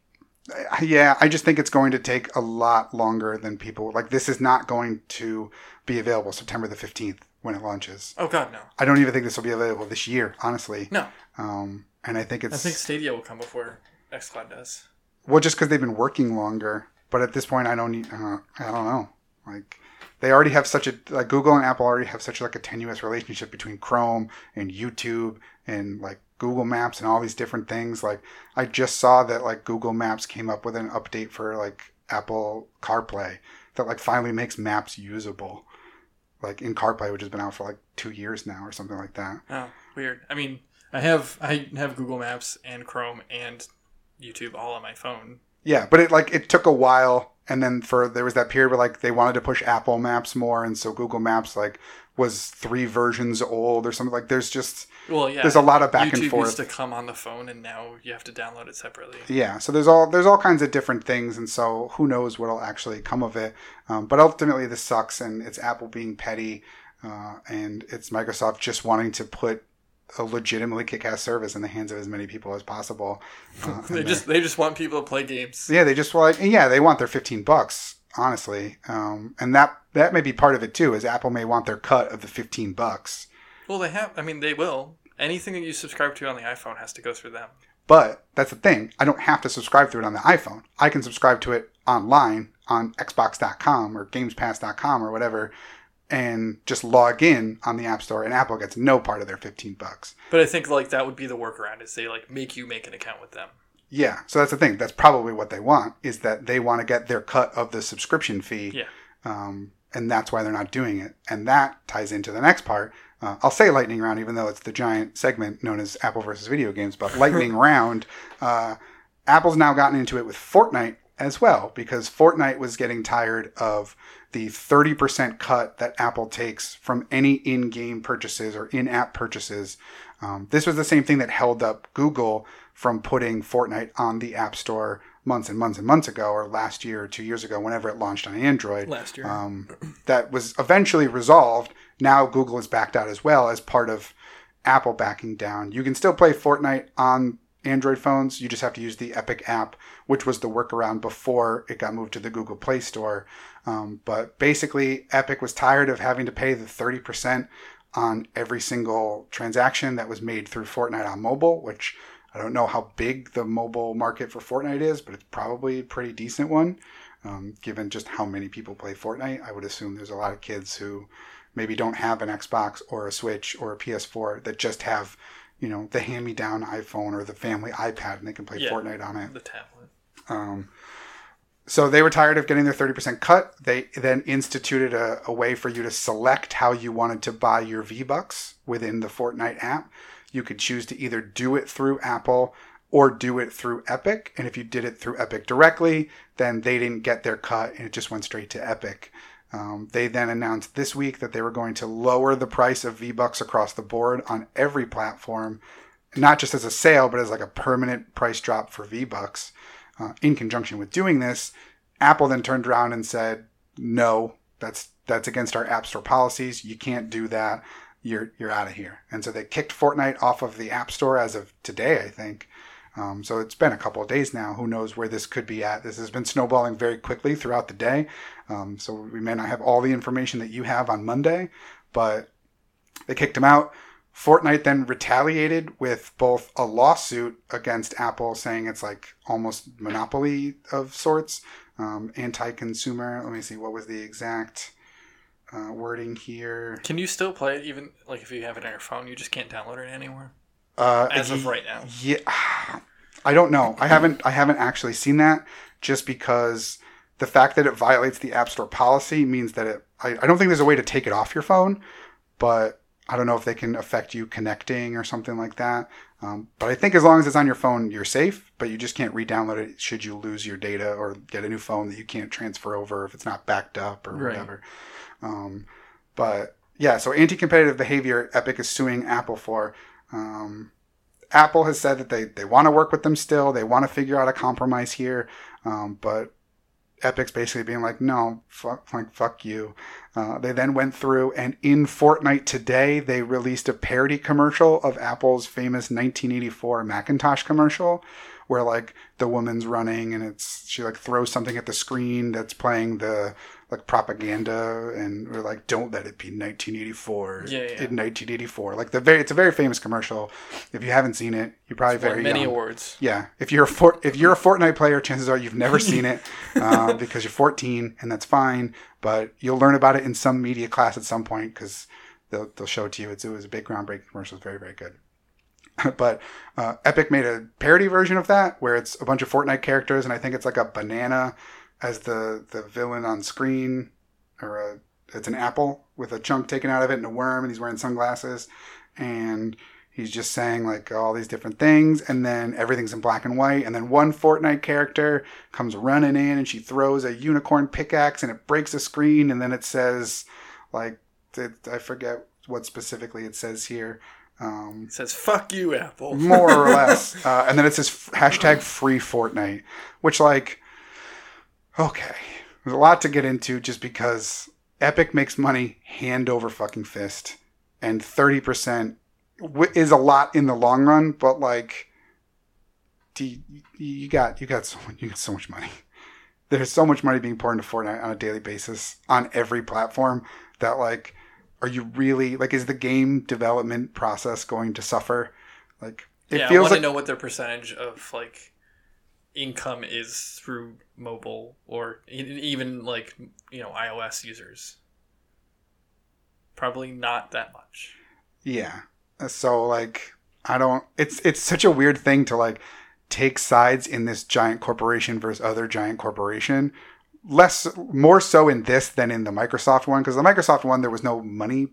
Speaker 1: Yeah, I just think it's going to take a lot longer than people like. This is not going to be available September the fifteenth when it launches.
Speaker 2: Oh God, no.
Speaker 1: I don't even think this will be available this year, honestly.
Speaker 2: No.
Speaker 1: Um, and I think it's
Speaker 2: I think Stadia will come before XCloud does.
Speaker 1: well, just because they've been working longer. But at this point, I don't need. Uh, I don't know. Like they already have such a like Google and Apple already have such like a tenuous relationship between Chrome and YouTube and like Google Maps and all these different things. Like I just saw that like Google Maps came up with an update for like Apple CarPlay that like finally makes maps usable. Like in CarPlay, which has been out for like two years now or something like that.
Speaker 2: Oh, weird. I mean, I have I have Google Maps and Chrome and YouTube all on my phone.
Speaker 1: Yeah, but it like it took a while, and then for there was that period where like they wanted to push Apple Maps more, and so Google Maps like was three versions old or something. Like there's just
Speaker 2: Well, yeah.
Speaker 1: there's a lot of back
Speaker 2: YouTube
Speaker 1: and forth.
Speaker 2: used to come on the phone, and now you have to download it separately.
Speaker 1: Yeah, so there's all there's all kinds of different things, and so who knows what'll actually come of it. Um, but ultimately, this sucks, and it's Apple being petty, uh, and it's Microsoft just wanting to put a legitimately kick-ass service in the hands of as many people as possible. Uh,
Speaker 2: They just they just want people to play games.
Speaker 1: yeah, they just like yeah, they want their fifteen bucks, honestly, um, and that that may be part of it too. Is Apple may want their cut of the fifteen bucks,
Speaker 2: Well, they have. I mean, they will. Anything that you subscribe to on the iPhone has to go through them.
Speaker 1: but that's the thing. I don't have to subscribe to it on the iPhone. I can subscribe to it online on Xbox.com or GamesPass.com or whatever, and just log in on the App Store, and Apple gets no part of their fifteen bucks.
Speaker 2: But I think like that would be the workaround is they like make you make an account with them.
Speaker 1: Yeah, so that's the thing. That's probably what they want is that they want to get their cut of the subscription fee.
Speaker 2: Yeah.
Speaker 1: Um, and that's why they're not doing it. And that ties into the next part. Uh, I'll say lightning round, even though it's the giant segment known as Apple versus video games. But lightning round, uh, Apple's now gotten into it with Fortnite as well because Fortnite was getting tired of the 30% cut that Apple takes from any in game purchases or in app purchases. Um, this was the same thing that held up Google from putting Fortnite on the App Store months and months and months ago, or last year or two years ago, whenever it launched on Android.
Speaker 2: Last year.
Speaker 1: Um, that was eventually resolved. Now Google is backed out as well as part of Apple backing down. You can still play Fortnite on Android phones. You just have to use the Epic app, which was the workaround before it got moved to the Google Play Store. Um, but basically, Epic was tired of having to pay the 30% on every single transaction that was made through Fortnite on mobile, which I don't know how big the mobile market for Fortnite is, but it's probably a pretty decent one, um, given just how many people play Fortnite. I would assume there's a lot of kids who maybe don't have an Xbox or a Switch or a PS4 that just have, you know, the hand-me-down iPhone or the family iPad and they can play
Speaker 2: Yeah.
Speaker 1: Fortnite on it.
Speaker 2: the tablet.
Speaker 1: Um, so they were tired of getting their 30% cut. They then instituted a, a way for you to select how you wanted to buy your V-Bucks within the Fortnite app. You could choose to either do it through Apple or do it through Epic. And if you did it through Epic directly, then they didn't get their cut and it just went straight to Epic. Um, they then announced this week that they were going to lower the price of V-Bucks across the board on every platform, not just as a sale, but as like a permanent price drop for V-Bucks. Uh, in conjunction with doing this, Apple then turned around and said, "No, that's that's against our App Store policies. You can't do that. You're you're out of here." And so they kicked Fortnite off of the App Store as of today, I think. Um, so it's been a couple of days now. Who knows where this could be at? This has been snowballing very quickly throughout the day. Um, so we may not have all the information that you have on Monday, but they kicked him out. Fortnite then retaliated with both a lawsuit against Apple, saying it's like almost monopoly of sorts, um, anti-consumer. Let me see, what was the exact uh, wording here?
Speaker 2: Can you still play it even like if you have it on your phone? You just can't download it anywhere.
Speaker 1: Uh,
Speaker 2: As of right now.
Speaker 1: Yeah, I don't know. I haven't. I haven't actually seen that. Just because the fact that it violates the App Store policy means that it. I, I don't think there's a way to take it off your phone, but I don't know if they can affect you connecting or something like that. Um, but I think as long as it's on your phone, you're safe. But you just can't re-download it should you lose your data or get a new phone that you can't transfer over if it's not backed up or
Speaker 2: Right.
Speaker 1: whatever. Um, but yeah, so anti-competitive behavior, Epic is suing Apple for. Um, Apple has said that they, they want to work with them still. They want to figure out a compromise here. Um, but Epic's basically being like, no, fuck, like, fuck you. Uh, they then went through and in Fortnite today, they released a parody commercial of Apple's famous 1984 Macintosh commercial where like the woman's running and it's, she like throws something at the screen that's playing the like propaganda and we're like, don't let it be 1984
Speaker 2: Yeah, yeah.
Speaker 1: in 1984. Like the very, it's a very famous commercial. If you haven't seen it, you're probably very
Speaker 2: many
Speaker 1: young.
Speaker 2: awards.
Speaker 1: Yeah, if you're a Fort, if you're a Fortnite player, chances are you've never seen it uh, because you're 14, and that's fine. But you'll learn about it in some media class at some point because they'll they'll show it to you. It's, it was a big groundbreaking commercial. It's very very good. but uh, Epic made a parody version of that where it's a bunch of Fortnite characters, and I think it's like a banana as the the villain on screen, or a it's an apple with a chunk taken out of it and a worm, and he's wearing sunglasses, and he's just saying like all these different things and then everything's in black and white and then one fortnite character comes running in and she throws a unicorn pickaxe and it breaks the screen and then it says like it, i forget what specifically it says here um,
Speaker 2: It says "fuck you, Apple."
Speaker 1: more or less uh, and then it says hashtag free fortnite which like okay. There's a lot to get into just because epic makes money hand over fucking fist and 30% is a lot in the long run but like you, you got you got so you got so much money. There's so much money being poured into Fortnite on a daily basis on every platform that like are you really like is the game development process going to suffer? Like it
Speaker 2: yeah, I
Speaker 1: feels
Speaker 2: want
Speaker 1: like
Speaker 2: to know what their percentage of like income is through mobile or even like you know iOS users. Probably not that much.
Speaker 1: Yeah. So like I don't it's it's such a weird thing to like take sides in this giant corporation versus other giant corporation. Less more so in this than in the Microsoft one because the Microsoft one there was no money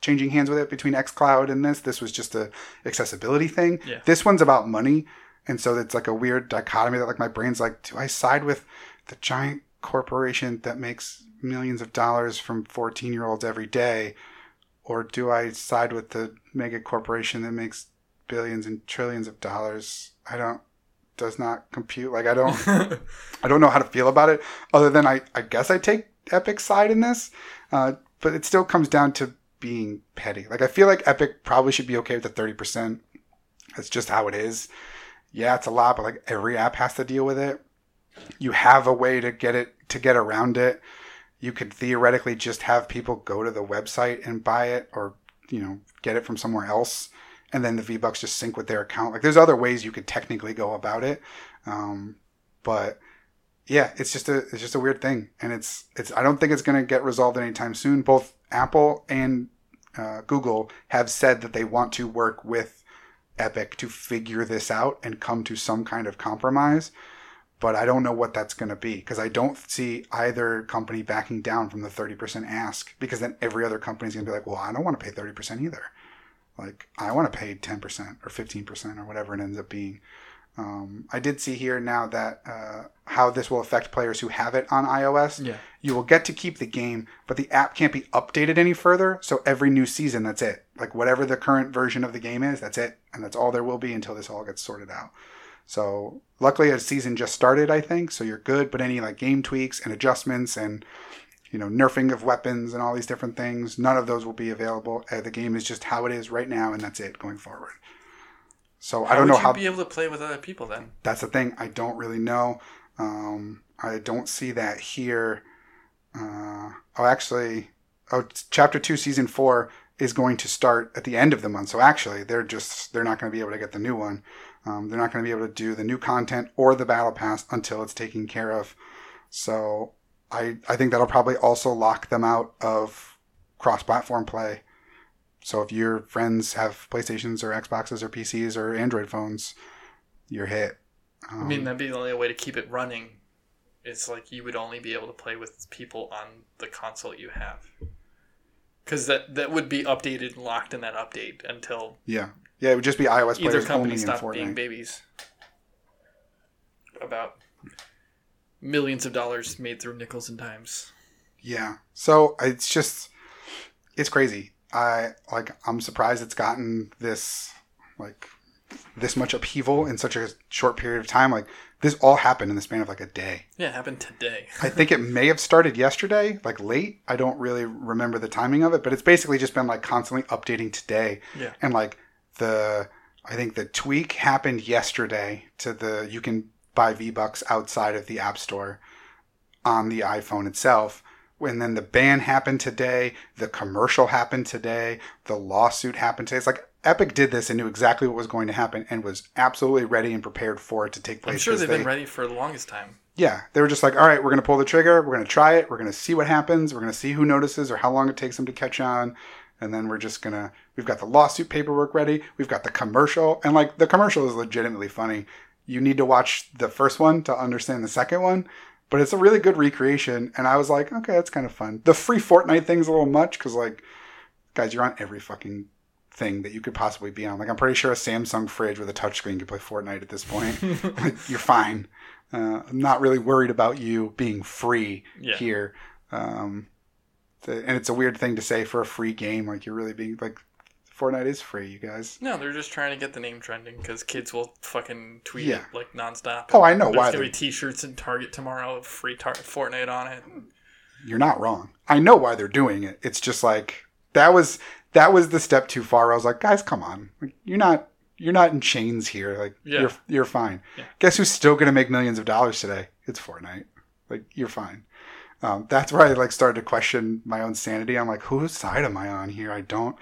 Speaker 1: changing hands with it between xCloud and this. This was just a accessibility thing.
Speaker 2: Yeah.
Speaker 1: This one's about money. And so it's like a weird dichotomy that like my brain's like, do I side with the giant corporation that makes millions of dollars from 14 year olds every day, or do I side with the mega corporation that makes billions and trillions of dollars? I don't does not compute. Like I don't I don't know how to feel about it other than I I guess I take Epic's side in this. Uh, but it still comes down to being petty. Like I feel like Epic probably should be okay with the 30%. That's just how it is. Yeah, it's a lot, but like every app has to deal with it. You have a way to get it to get around it. You could theoretically just have people go to the website and buy it or, you know, get it from somewhere else and then the V Bucks just sync with their account. Like there's other ways you could technically go about it. Um, but yeah, it's just a it's just a weird thing, and it's it's I don't think it's going to get resolved anytime soon. Both Apple and uh, Google have said that they want to work with Epic to figure this out and come to some kind of compromise. But I don't know what that's going to be because I don't see either company backing down from the 30% ask because then every other company is going to be like, well, I don't want to pay 30% either. Like, I want to pay 10% or 15% or whatever it ends up being. Um, I did see here now that uh, how this will affect players who have it on iOS.
Speaker 2: Yeah.
Speaker 1: You will get to keep the game, but the app can't be updated any further. So every new season, that's it. Like whatever the current version of the game is, that's it, and that's all there will be until this all gets sorted out. So luckily, a season just started, I think, so you're good. But any like game tweaks and adjustments and you know nerfing of weapons and all these different things, none of those will be available. Uh, the game is just how it is right now, and that's it going forward. So
Speaker 2: how
Speaker 1: I don't know how
Speaker 2: be able to play with other people then.
Speaker 1: that's the thing. I don't really know. Um, I don't see that here. Uh, oh, actually, oh, chapter two, season four is going to start at the end of the month. So actually, they're just they're not going to be able to get the new one. Um, they're not going to be able to do the new content or the battle pass until it's taken care of. So I I think that'll probably also lock them out of cross-platform play. So if your friends have PlayStations or Xboxes or PCs or Android phones, you're hit. Um,
Speaker 2: I mean, that'd be the only way to keep it running. It's like you would only be able to play with people on the console you have. Because that, that would be updated and locked in that update until
Speaker 1: yeah, yeah, it would just be iOS
Speaker 2: either company stopped being babies. About millions of dollars made through nickels and dimes.
Speaker 1: Yeah. So it's just it's crazy. I like I'm surprised it's gotten this like this much upheaval in such a short period of time. Like this all happened in the span of like a day.
Speaker 2: Yeah, it happened today.
Speaker 1: I think it may have started yesterday, like late. I don't really remember the timing of it, but it's basically just been like constantly updating today.
Speaker 2: Yeah.
Speaker 1: And like the I think the tweak happened yesterday to the you can buy V Bucks outside of the App Store on the iPhone itself. And then the ban happened today, the commercial happened today, the lawsuit happened today. It's like Epic did this and knew exactly what was going to happen and was absolutely ready and prepared for it to take place.
Speaker 2: I'm sure they've
Speaker 1: they-
Speaker 2: been ready for the longest time.
Speaker 1: yeah, they were just like, all right, we're going to pull the trigger. We're going to try it. We're going to see what happens. We're going to see who notices or how long it takes them to catch on. And then we're just going to, we've got the lawsuit paperwork ready. We've got the commercial. And like the commercial is legitimately funny. You need to watch the first one to understand the second one. But it's a really good recreation. And I was like, okay, that's kind of fun. The free Fortnite thing's a little much because, like, guys, you're on every fucking thing that you could possibly be on. Like, I'm pretty sure a Samsung fridge with a touchscreen could play Fortnite at this point. like, you're fine. Uh, I'm not really worried about you being free
Speaker 2: Yeah.
Speaker 1: here. Um, and it's a weird thing to say for a free game. Like, you're really being like, Fortnite is free, you guys.
Speaker 2: No, they're just trying to get the name trending because kids will fucking tweet
Speaker 1: Yeah.
Speaker 2: it like nonstop.
Speaker 1: Oh, I know
Speaker 2: There's
Speaker 1: why.
Speaker 2: gonna
Speaker 1: they're-
Speaker 2: be T-shirts in Target tomorrow, with free tar- Fortnite on it.
Speaker 1: You're not wrong. I know why they're doing it. It's just like that was that was the step too far. I was like, guys, come on. Like, you're not you're not in chains here. Like
Speaker 2: Yeah.
Speaker 1: you're you're fine.
Speaker 2: Yeah.
Speaker 1: Guess who's still gonna make millions of dollars today? It's Fortnite. Like you're fine. Um, that's where I like started to question my own sanity. I'm like, whose side am I on here? I don't.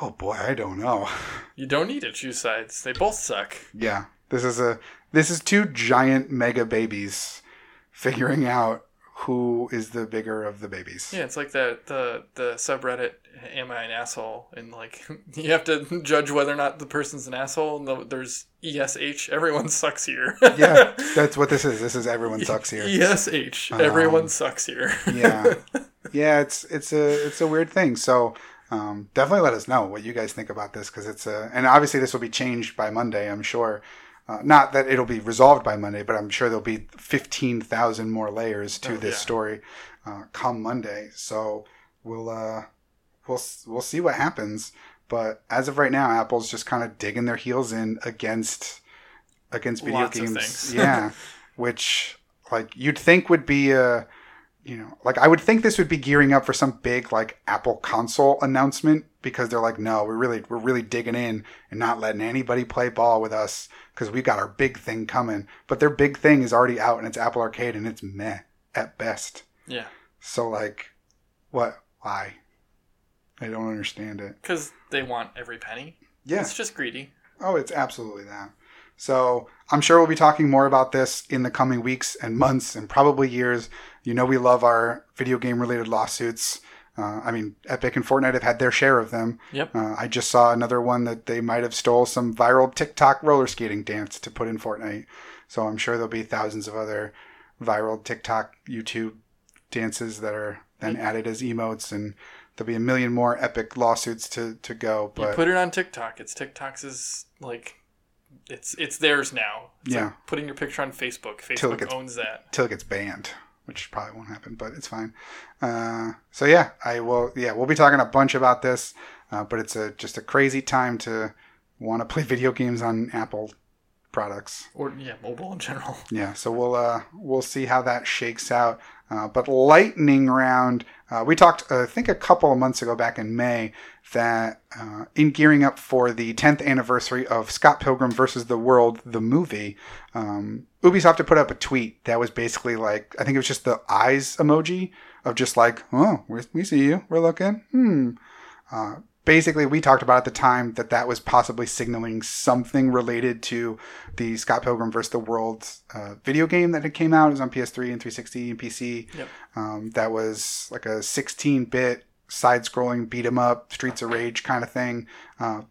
Speaker 1: Oh boy, I don't know.
Speaker 2: You don't need to choose sides. They both suck.
Speaker 1: Yeah, this is a this is two giant mega babies figuring out who is the bigger of the babies.
Speaker 2: Yeah, it's like the the the subreddit "Am I an asshole?" and like you have to judge whether or not the person's an asshole. And the, there's ESH. Everyone sucks here.
Speaker 1: yeah, that's what this is. This is everyone sucks here.
Speaker 2: ESH.
Speaker 1: Um,
Speaker 2: Everyone sucks here.
Speaker 1: yeah, yeah. It's it's a it's a weird thing. So um, definitely let us know what you guys think about this because it's a and obviously this will be changed by Monday. I'm sure. Uh, not that it'll be resolved by Monday, but I'm sure there'll be 15,000 more layers to
Speaker 2: Oh,
Speaker 1: this
Speaker 2: yeah.
Speaker 1: story. uh, come Monday. So we'll uh, we'll we'll see what happens. But as of right now, Apple's just kind of digging their heels in against against video
Speaker 2: Lots
Speaker 1: games. yeah, which like you'd think would be a you know like I would think this would be gearing up for some big like Apple console announcement because they're like no we're really we're really digging in and not letting anybody play ball with us because we've got our big thing coming. But their big thing is already out and it's Apple Arcade and it's meh at best.
Speaker 2: Yeah,
Speaker 1: So like, what? Why? I don't understand it.
Speaker 2: because they want every penny.
Speaker 1: Yeah.
Speaker 2: It's just greedy.
Speaker 1: Oh, it's absolutely that. So I'm sure we'll be talking more about this in the coming weeks and months and probably years. You know, we love our video game related lawsuits. Uh, I mean, Epic and Fortnite have had their share of them.
Speaker 2: Yep.
Speaker 1: Uh, I just saw another one that they might have stole some viral TikTok roller skating dance to put in Fortnite. So I'm sure there'll be thousands of other viral TikTok, YouTube dances that are then added as emotes, and there'll be a million more Epic lawsuits to to go.
Speaker 2: You
Speaker 1: But
Speaker 2: put it on TikTok. It's TikTok's is like, it's it's theirs now. It's
Speaker 1: Yeah.
Speaker 2: like putting your picture on Facebook. Facebook
Speaker 1: gets-
Speaker 2: owns that.
Speaker 1: till it gets banned, which probably won't happen, but it's fine. Uh, so yeah, I will. Yeah, we'll be talking a bunch about this, uh, but it's a just a crazy time to want to play video games on Apple products.
Speaker 2: Or yeah, mobile in general.
Speaker 1: Yeah, so we'll uh, we'll see how that shakes out. Uh, but lightning round, uh, we talked uh, I think a couple of months ago, back in May, that uh, in gearing up for the 10th anniversary of Scott Pilgrim versus the World, the movie, um, Ubisoft had put up a tweet that was basically like I think it was just the eyes emoji of just like, oh, we we see you, we're looking, hmm. Basically, we talked about at the time that that was possibly signaling something related to the Scott Pilgrim vs. the World uh, video game that had came out. It was on PS3 and 360 and PC.
Speaker 2: Yep.
Speaker 1: Um, that was like a 16-bit side-scrolling beat 'em up, Streets of Rage kind of thing. Uh,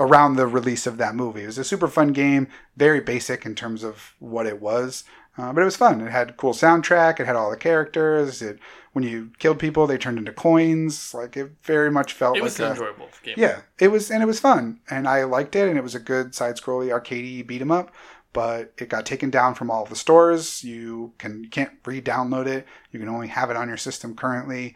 Speaker 1: around the release of that movie, it was a super fun game, very basic in terms of what it was, uh, but it was fun. It had cool soundtrack. It had all the characters. It when you killed people, they turned into coins. Like it very much felt
Speaker 2: It
Speaker 1: like
Speaker 2: was
Speaker 1: a,
Speaker 2: an enjoyable game.
Speaker 1: yeah, it was, and it was fun, and I liked it, and it was a good side-scrolly arcadey beat 'em up. But it got taken down from all of the stores. You can you can't re-download it. You can only have it on your system currently,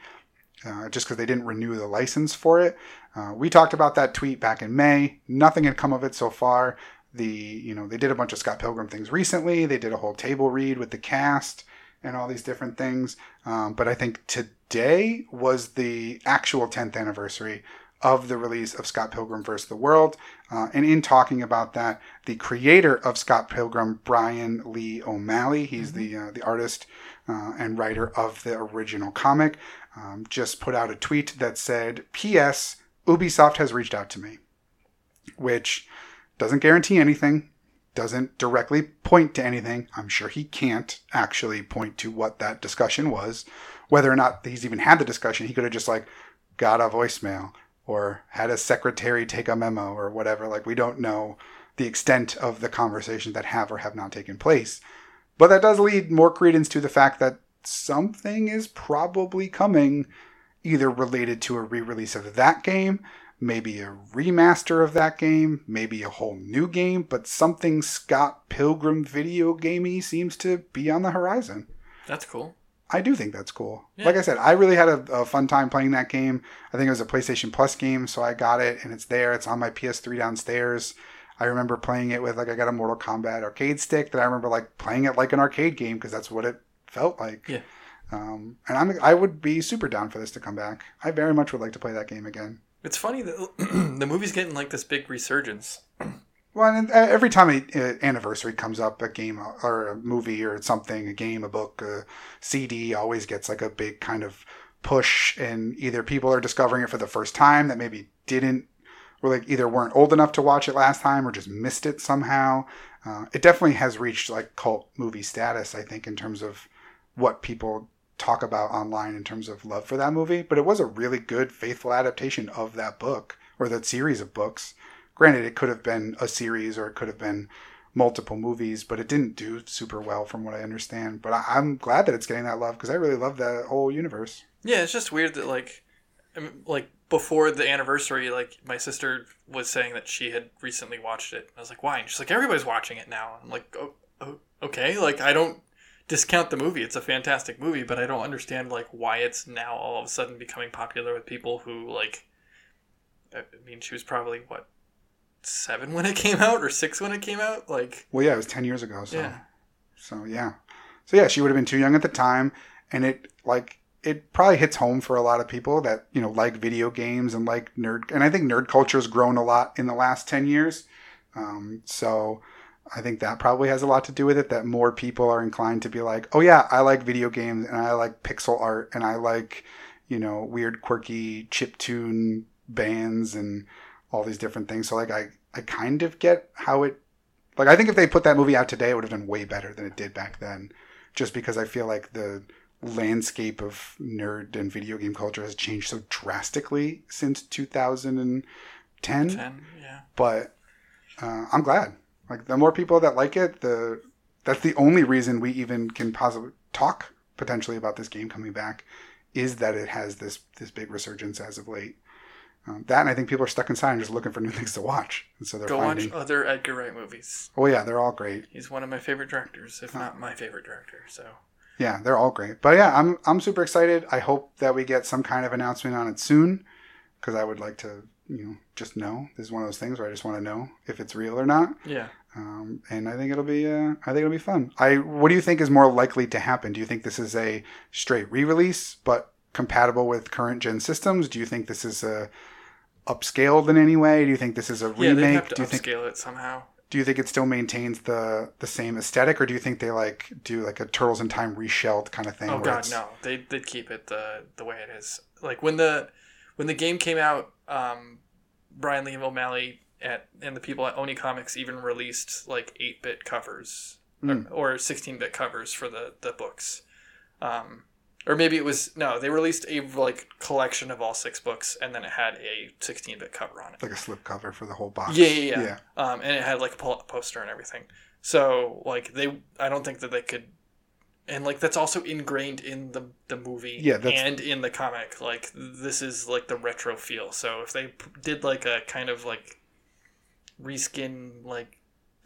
Speaker 1: uh, just because they didn't renew the license for it. Uh, we talked about that tweet back in May. Nothing had come of it so far. The you know they did a bunch of Scott Pilgrim things recently. They did a whole table read with the cast and all these different things. Um, but I think today was the actual 10th anniversary of the release of Scott Pilgrim vs. the World. Uh, and in talking about that, the creator of Scott Pilgrim, Brian Lee O'Malley, he's the uh, the artist uh, and writer of the original comic, um, just put out a tweet that said, "P.S. Ubisoft has reached out to me," which doesn't guarantee anything doesn't directly point to anything. I'm sure he can't actually point to what that discussion was. Whether or not he's even had the discussion, he could have just like got a voicemail or had a secretary take a memo or whatever. Like we don't know the extent of the conversations that have or have not taken place. But that does lead more credence to the fact that something is probably coming either related to a re-release of that game maybe a remaster of that game, maybe a whole new game, but something Scott Pilgrim video gamey seems to be on the horizon.
Speaker 2: That's cool.
Speaker 1: I do think that's cool.
Speaker 2: Yeah.
Speaker 1: Like I said, I really had a, a fun time playing that game. I think it was a PlayStation Plus game, so I got it and it's there. It's on my PS3 downstairs. I remember playing it with like I got a Mortal Kombat arcade stick that I remember like playing it like an arcade game because that's what it felt like.
Speaker 2: Yeah.
Speaker 1: Um, and I'm I would be super down for this to come back. I very much would like to play that game again.
Speaker 2: It's funny that the movie's getting like this big resurgence.
Speaker 1: Well, and uh, every time an anniversary comes up, a game or a movie or something, a game, a book, a CD always gets like a big kind of push, and either people are discovering it for the first time that maybe didn't, or like either weren't old enough to watch it last time or just missed it somehow. Uh, it definitely has reached like cult movie status, I think, in terms of what people talk about online in terms of love for that movie. But it was a really good, faithful adaptation of that book or that series of books. Granted, it could have been a series or it could have been multiple movies, but it didn't do super well from what I understand. But I, I'm glad that it's getting that love because I really love that whole universe.
Speaker 2: Yeah, it's just weird that like, I mean, like before the anniversary, like my sister was saying that she had recently watched it. I was like, why? And she's like, everybody's watching it now. I'm like, oh, oh, okay. Like I don't discount the movie. It's a fantastic movie, but I don't understand like why it's now all of a sudden becoming popular with people who like. I mean, she was probably what seven when it came out, or six when it came out. Like,
Speaker 1: Well, yeah, it was ten years ago. So,
Speaker 2: yeah,
Speaker 1: so yeah, so yeah, she would have been too young at the time, and it like it probably hits home for a lot of people that you know like video games and like nerd, and I think nerd culture has grown a lot in the last ten years. Um, so I think that probably has a lot to do with it. That more people are inclined to be like, oh yeah, I like video games and I like pixel art and I like you know weird, quirky chip tune bands and all these different things. So like I I kind of get how it like I think if they put that movie out today, it would have done way better than it did back then. Just because I feel like the landscape of nerd and video game culture has changed so drastically since 2010.
Speaker 2: ten. Yeah,
Speaker 1: But uh, I'm glad. Like the more people that like it, the that's the only reason we even can possibly talk potentially about this game coming back is that it has this this big resurgence as of late. Um, that and I think people are stuck inside and just looking for new things to watch, and so they're
Speaker 2: go
Speaker 1: finding.
Speaker 2: watch other Edgar Wright movies.
Speaker 1: Oh yeah, they're all great.
Speaker 2: He's one of my favorite directors, if not my favorite director. So
Speaker 1: Yeah, they're all great. But yeah, I'm I'm super excited. I hope that we get some kind of announcement on it soon, because I would like to, you know, just know. This is one of those things where I just want to know if it's real or not.
Speaker 2: yeah,
Speaker 1: Um, and I think it'll be, uh, I think it'll be fun. I, what do you think is more likely to happen? Do you think this is a straight re-release but compatible with current gen systems? Do you think this is a upscaled in any way? Do you think this is a remake?
Speaker 2: yeah, they have to
Speaker 1: do you think
Speaker 2: upscale it somehow.
Speaker 1: do you think it still maintains the the same aesthetic, or do you think they like do like a Turtles in Time reshelled kind of thing?
Speaker 2: Oh god,
Speaker 1: it's-
Speaker 2: no. They they'd keep it the the way it is. Like when the when the game came out, um, Brian Lee O'Malley at and the people at Oni Comics even released like eight bit covers
Speaker 1: Mm.
Speaker 2: or sixteen bit covers for the the books. Um, or maybe it was no, they released a like collection of all six books, and then it had a sixteen bit cover on it.
Speaker 1: like a slip cover for the whole box.
Speaker 2: Yeah, yeah, yeah. Um, and it had like a poster and everything. So like they, I don't think that they could, and like that's also ingrained in the the movie
Speaker 1: Yeah,
Speaker 2: and in the comic. Like this is like the retro feel. So if they p- did like a kind of like reskin like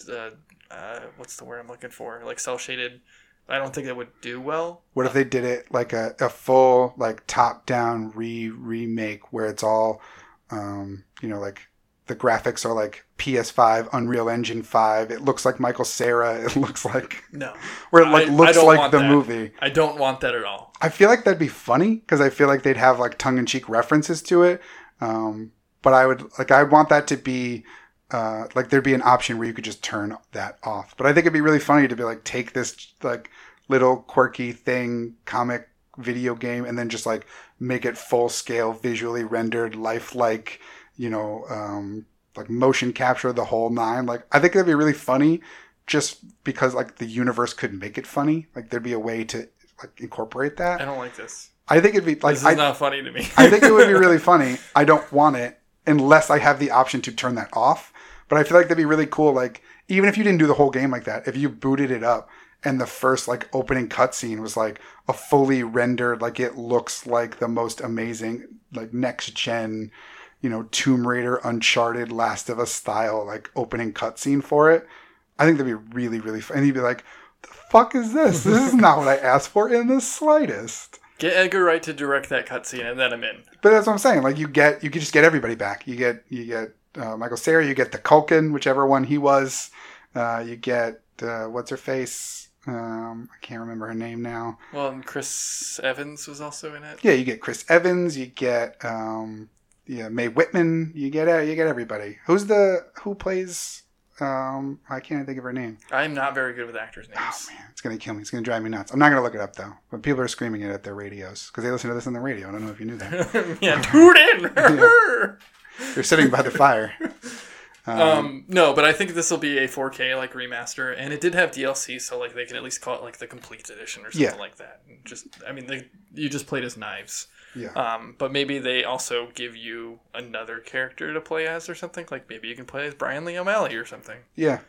Speaker 2: the uh, what's the word I'm looking for like cel shaded, I don't think it would do well.
Speaker 1: What if they did it like a, a full like top down re remake where it's all um, you know like the graphics are like PS5 Unreal Engine 5 it looks like Michael Cera it looks like
Speaker 2: No,
Speaker 1: where it like
Speaker 2: I- I
Speaker 1: looks
Speaker 2: don't
Speaker 1: like the
Speaker 2: that.
Speaker 1: movie
Speaker 2: I don't want that at all.
Speaker 1: I feel like that'd be funny because I feel like they'd have like tongue in cheek references to it um, but I would like I want that to be uh, like there'd be an option where you could just turn that off. But I think it'd be really funny to be like take this like little quirky thing, comic video game, and then just like make it full scale, visually rendered, lifelike, you know, um, like motion capture the whole nine. Like I think it'd be really funny, just because like the universe could make it funny. Like there'd be a way to like incorporate that.
Speaker 2: I don't like this.
Speaker 1: I think it'd be like
Speaker 2: this is
Speaker 1: I,
Speaker 2: not funny to me.
Speaker 1: I think it would be really funny. I don't want it unless I have the option to turn that off. But I feel like that'd be really cool. Like even if you didn't do the whole game like that, if you booted it up and the first like opening cutscene was like a fully rendered, like it looks like the most amazing like next gen, you know, Tomb Raider, Uncharted, Last of Us style like opening cutscene for it. I think that'd be really really fun. And you'd be like, "The fuck is this? This is not what I asked for in the slightest."
Speaker 2: Get Edgar Wright to direct that cutscene, and then I'm in.
Speaker 1: But that's what I'm saying. Like you get, you could just get everybody back. You get, you get uh, Michael Cera. You get the Culkin, whichever one he was. Uh, you get uh, what's her face. Um, I can't remember her name now.
Speaker 2: Well, and Chris Evans was also in it.
Speaker 1: Yeah, you get Chris Evans. You get um, yeah Mae Whitman. You get you get everybody. Who's the who plays? Um, I can't think of her name.
Speaker 2: I'm not very good with actors' names.
Speaker 1: Oh man, it's gonna kill me. It's gonna drive me nuts. I'm not gonna look it up though. But people are screaming it at their radios because they listen to this on the radio. I don't know if you knew that.
Speaker 2: yeah, tune in.
Speaker 1: They're sitting by the fire.
Speaker 2: um, no, but I think this will be a 4K like remaster, and it did have DLC, so like they can at least call it like the complete edition or something
Speaker 1: Yeah.
Speaker 2: like that. Just, I mean, they, you just played as Knives.
Speaker 1: Yeah.
Speaker 2: Um, but maybe they also give you another character to play as or something. Like maybe you can play as Brian Lee O'Malley or something.
Speaker 1: Yeah.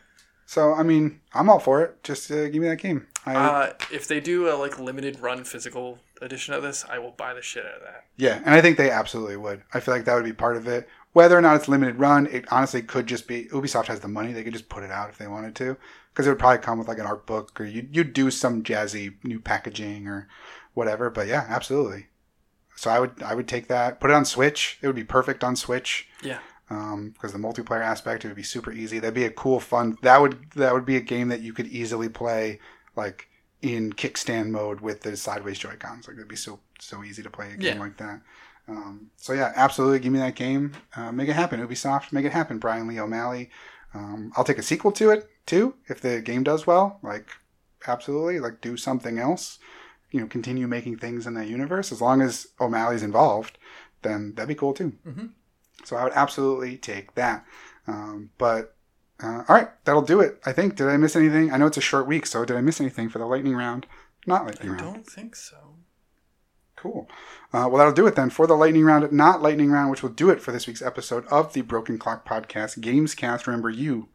Speaker 1: So I mean, I'm all for it. Just uh, give me that game. I,
Speaker 2: Uh, if they do a like limited run physical edition of this, I will buy the shit out of that.
Speaker 1: yeah, and I think they absolutely would. I feel like that would be part of it. Whether or not it's limited run, it honestly could just be Ubisoft has the money; they could just put it out if they wanted to, because it would probably come with like an art book or you you'd do some jazzy new packaging or whatever. But yeah, absolutely. So I would I would take that, put it on Switch. It would be perfect on Switch
Speaker 2: Yeah.
Speaker 1: because the multiplayer aspect it would be super easy. That'd be a cool, fun. That would that would be a game that you could easily play like in kickstand mode with the sideways Joy Cons. Like it'd be so so easy to play a game
Speaker 2: Yeah.
Speaker 1: like that. Um, so yeah, absolutely, give me that game. Uh, make it happen, Ubisoft. Make it happen, Brian Lee O'Malley. Um, I'll take a sequel to it too if the game does well. Like absolutely, like do something else. You know, continue making things in that universe as long as O'Malley's involved. Then that'd be cool too.
Speaker 2: Mhm.
Speaker 1: So I would absolutely take that. Um, but uh, all right, that'll do it. I think. Did I miss anything? I know it's a short week, so did I miss anything for the lightning round? Not
Speaker 2: I
Speaker 1: lightning round.
Speaker 2: I don't think so.
Speaker 1: Cool. Uh, well, that'll do it then for the lightning round, not lightning round, which will do it for this week's episode of the Broken Clock Podcast Gamescast. Remember, you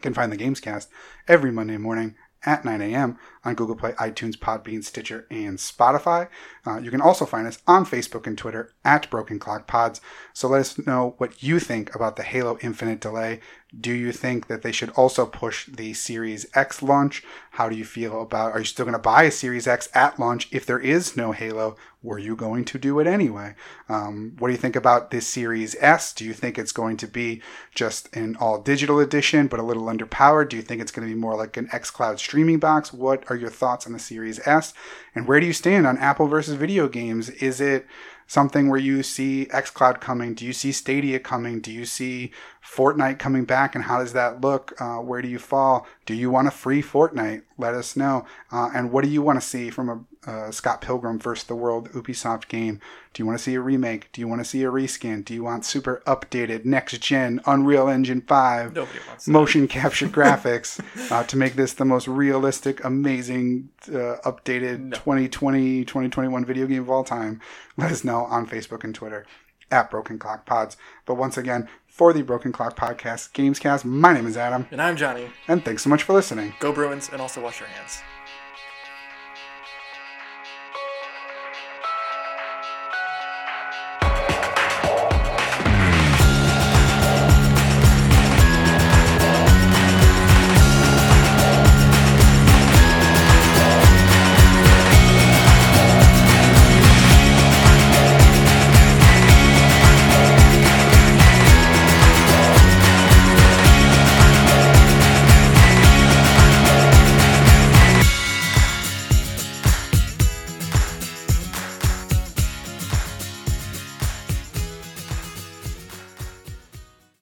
Speaker 1: can find the Gamescast every Monday morning at 9 a.m. on Google Play, iTunes, Podbean, Stitcher, and Spotify. Uh, you can also find us on Facebook and Twitter at Broken Clock Pods. So let us know what you think about the Halo Infinite delay. Do you think that they should also push the Series X launch? How do you feel about? Are you still going to buy a Series X at launch if there is no Halo? Were you going to do it anyway? Um, what do you think about this Series S? Do you think it's going to be just an all digital edition but a little underpowered? Do you think it's going to be more like an xCloud streaming box? What are your thoughts on the Series S? And where do you stand on Apple versus video games? Is it something where you see xCloud coming? Do you see Stadia coming? Do you see Fortnite coming back? And how does that look? Uh, where do you fall? Do you want a free Fortnite? Let us know. Uh, and what do you want to see from a uh, Scott Pilgrim versus the World Ubisoft game? Do you want to see a remake? Do you want to see a reskin? Do you want super updated next gen Unreal Engine 5?
Speaker 2: Nobody wants that.
Speaker 1: motion capture graphics uh, to make this the most realistic, amazing, uh, updated
Speaker 2: No.
Speaker 1: 2020, 2021 video game of all time. Let us know on Facebook and Twitter at Broken Clock Pods. But once again, for the Broken Clock Podcast Gamescast, my name is Adam,
Speaker 2: And I'm Johnny.
Speaker 1: and thanks so much for listening.
Speaker 2: Go Bruins and also wash your hands.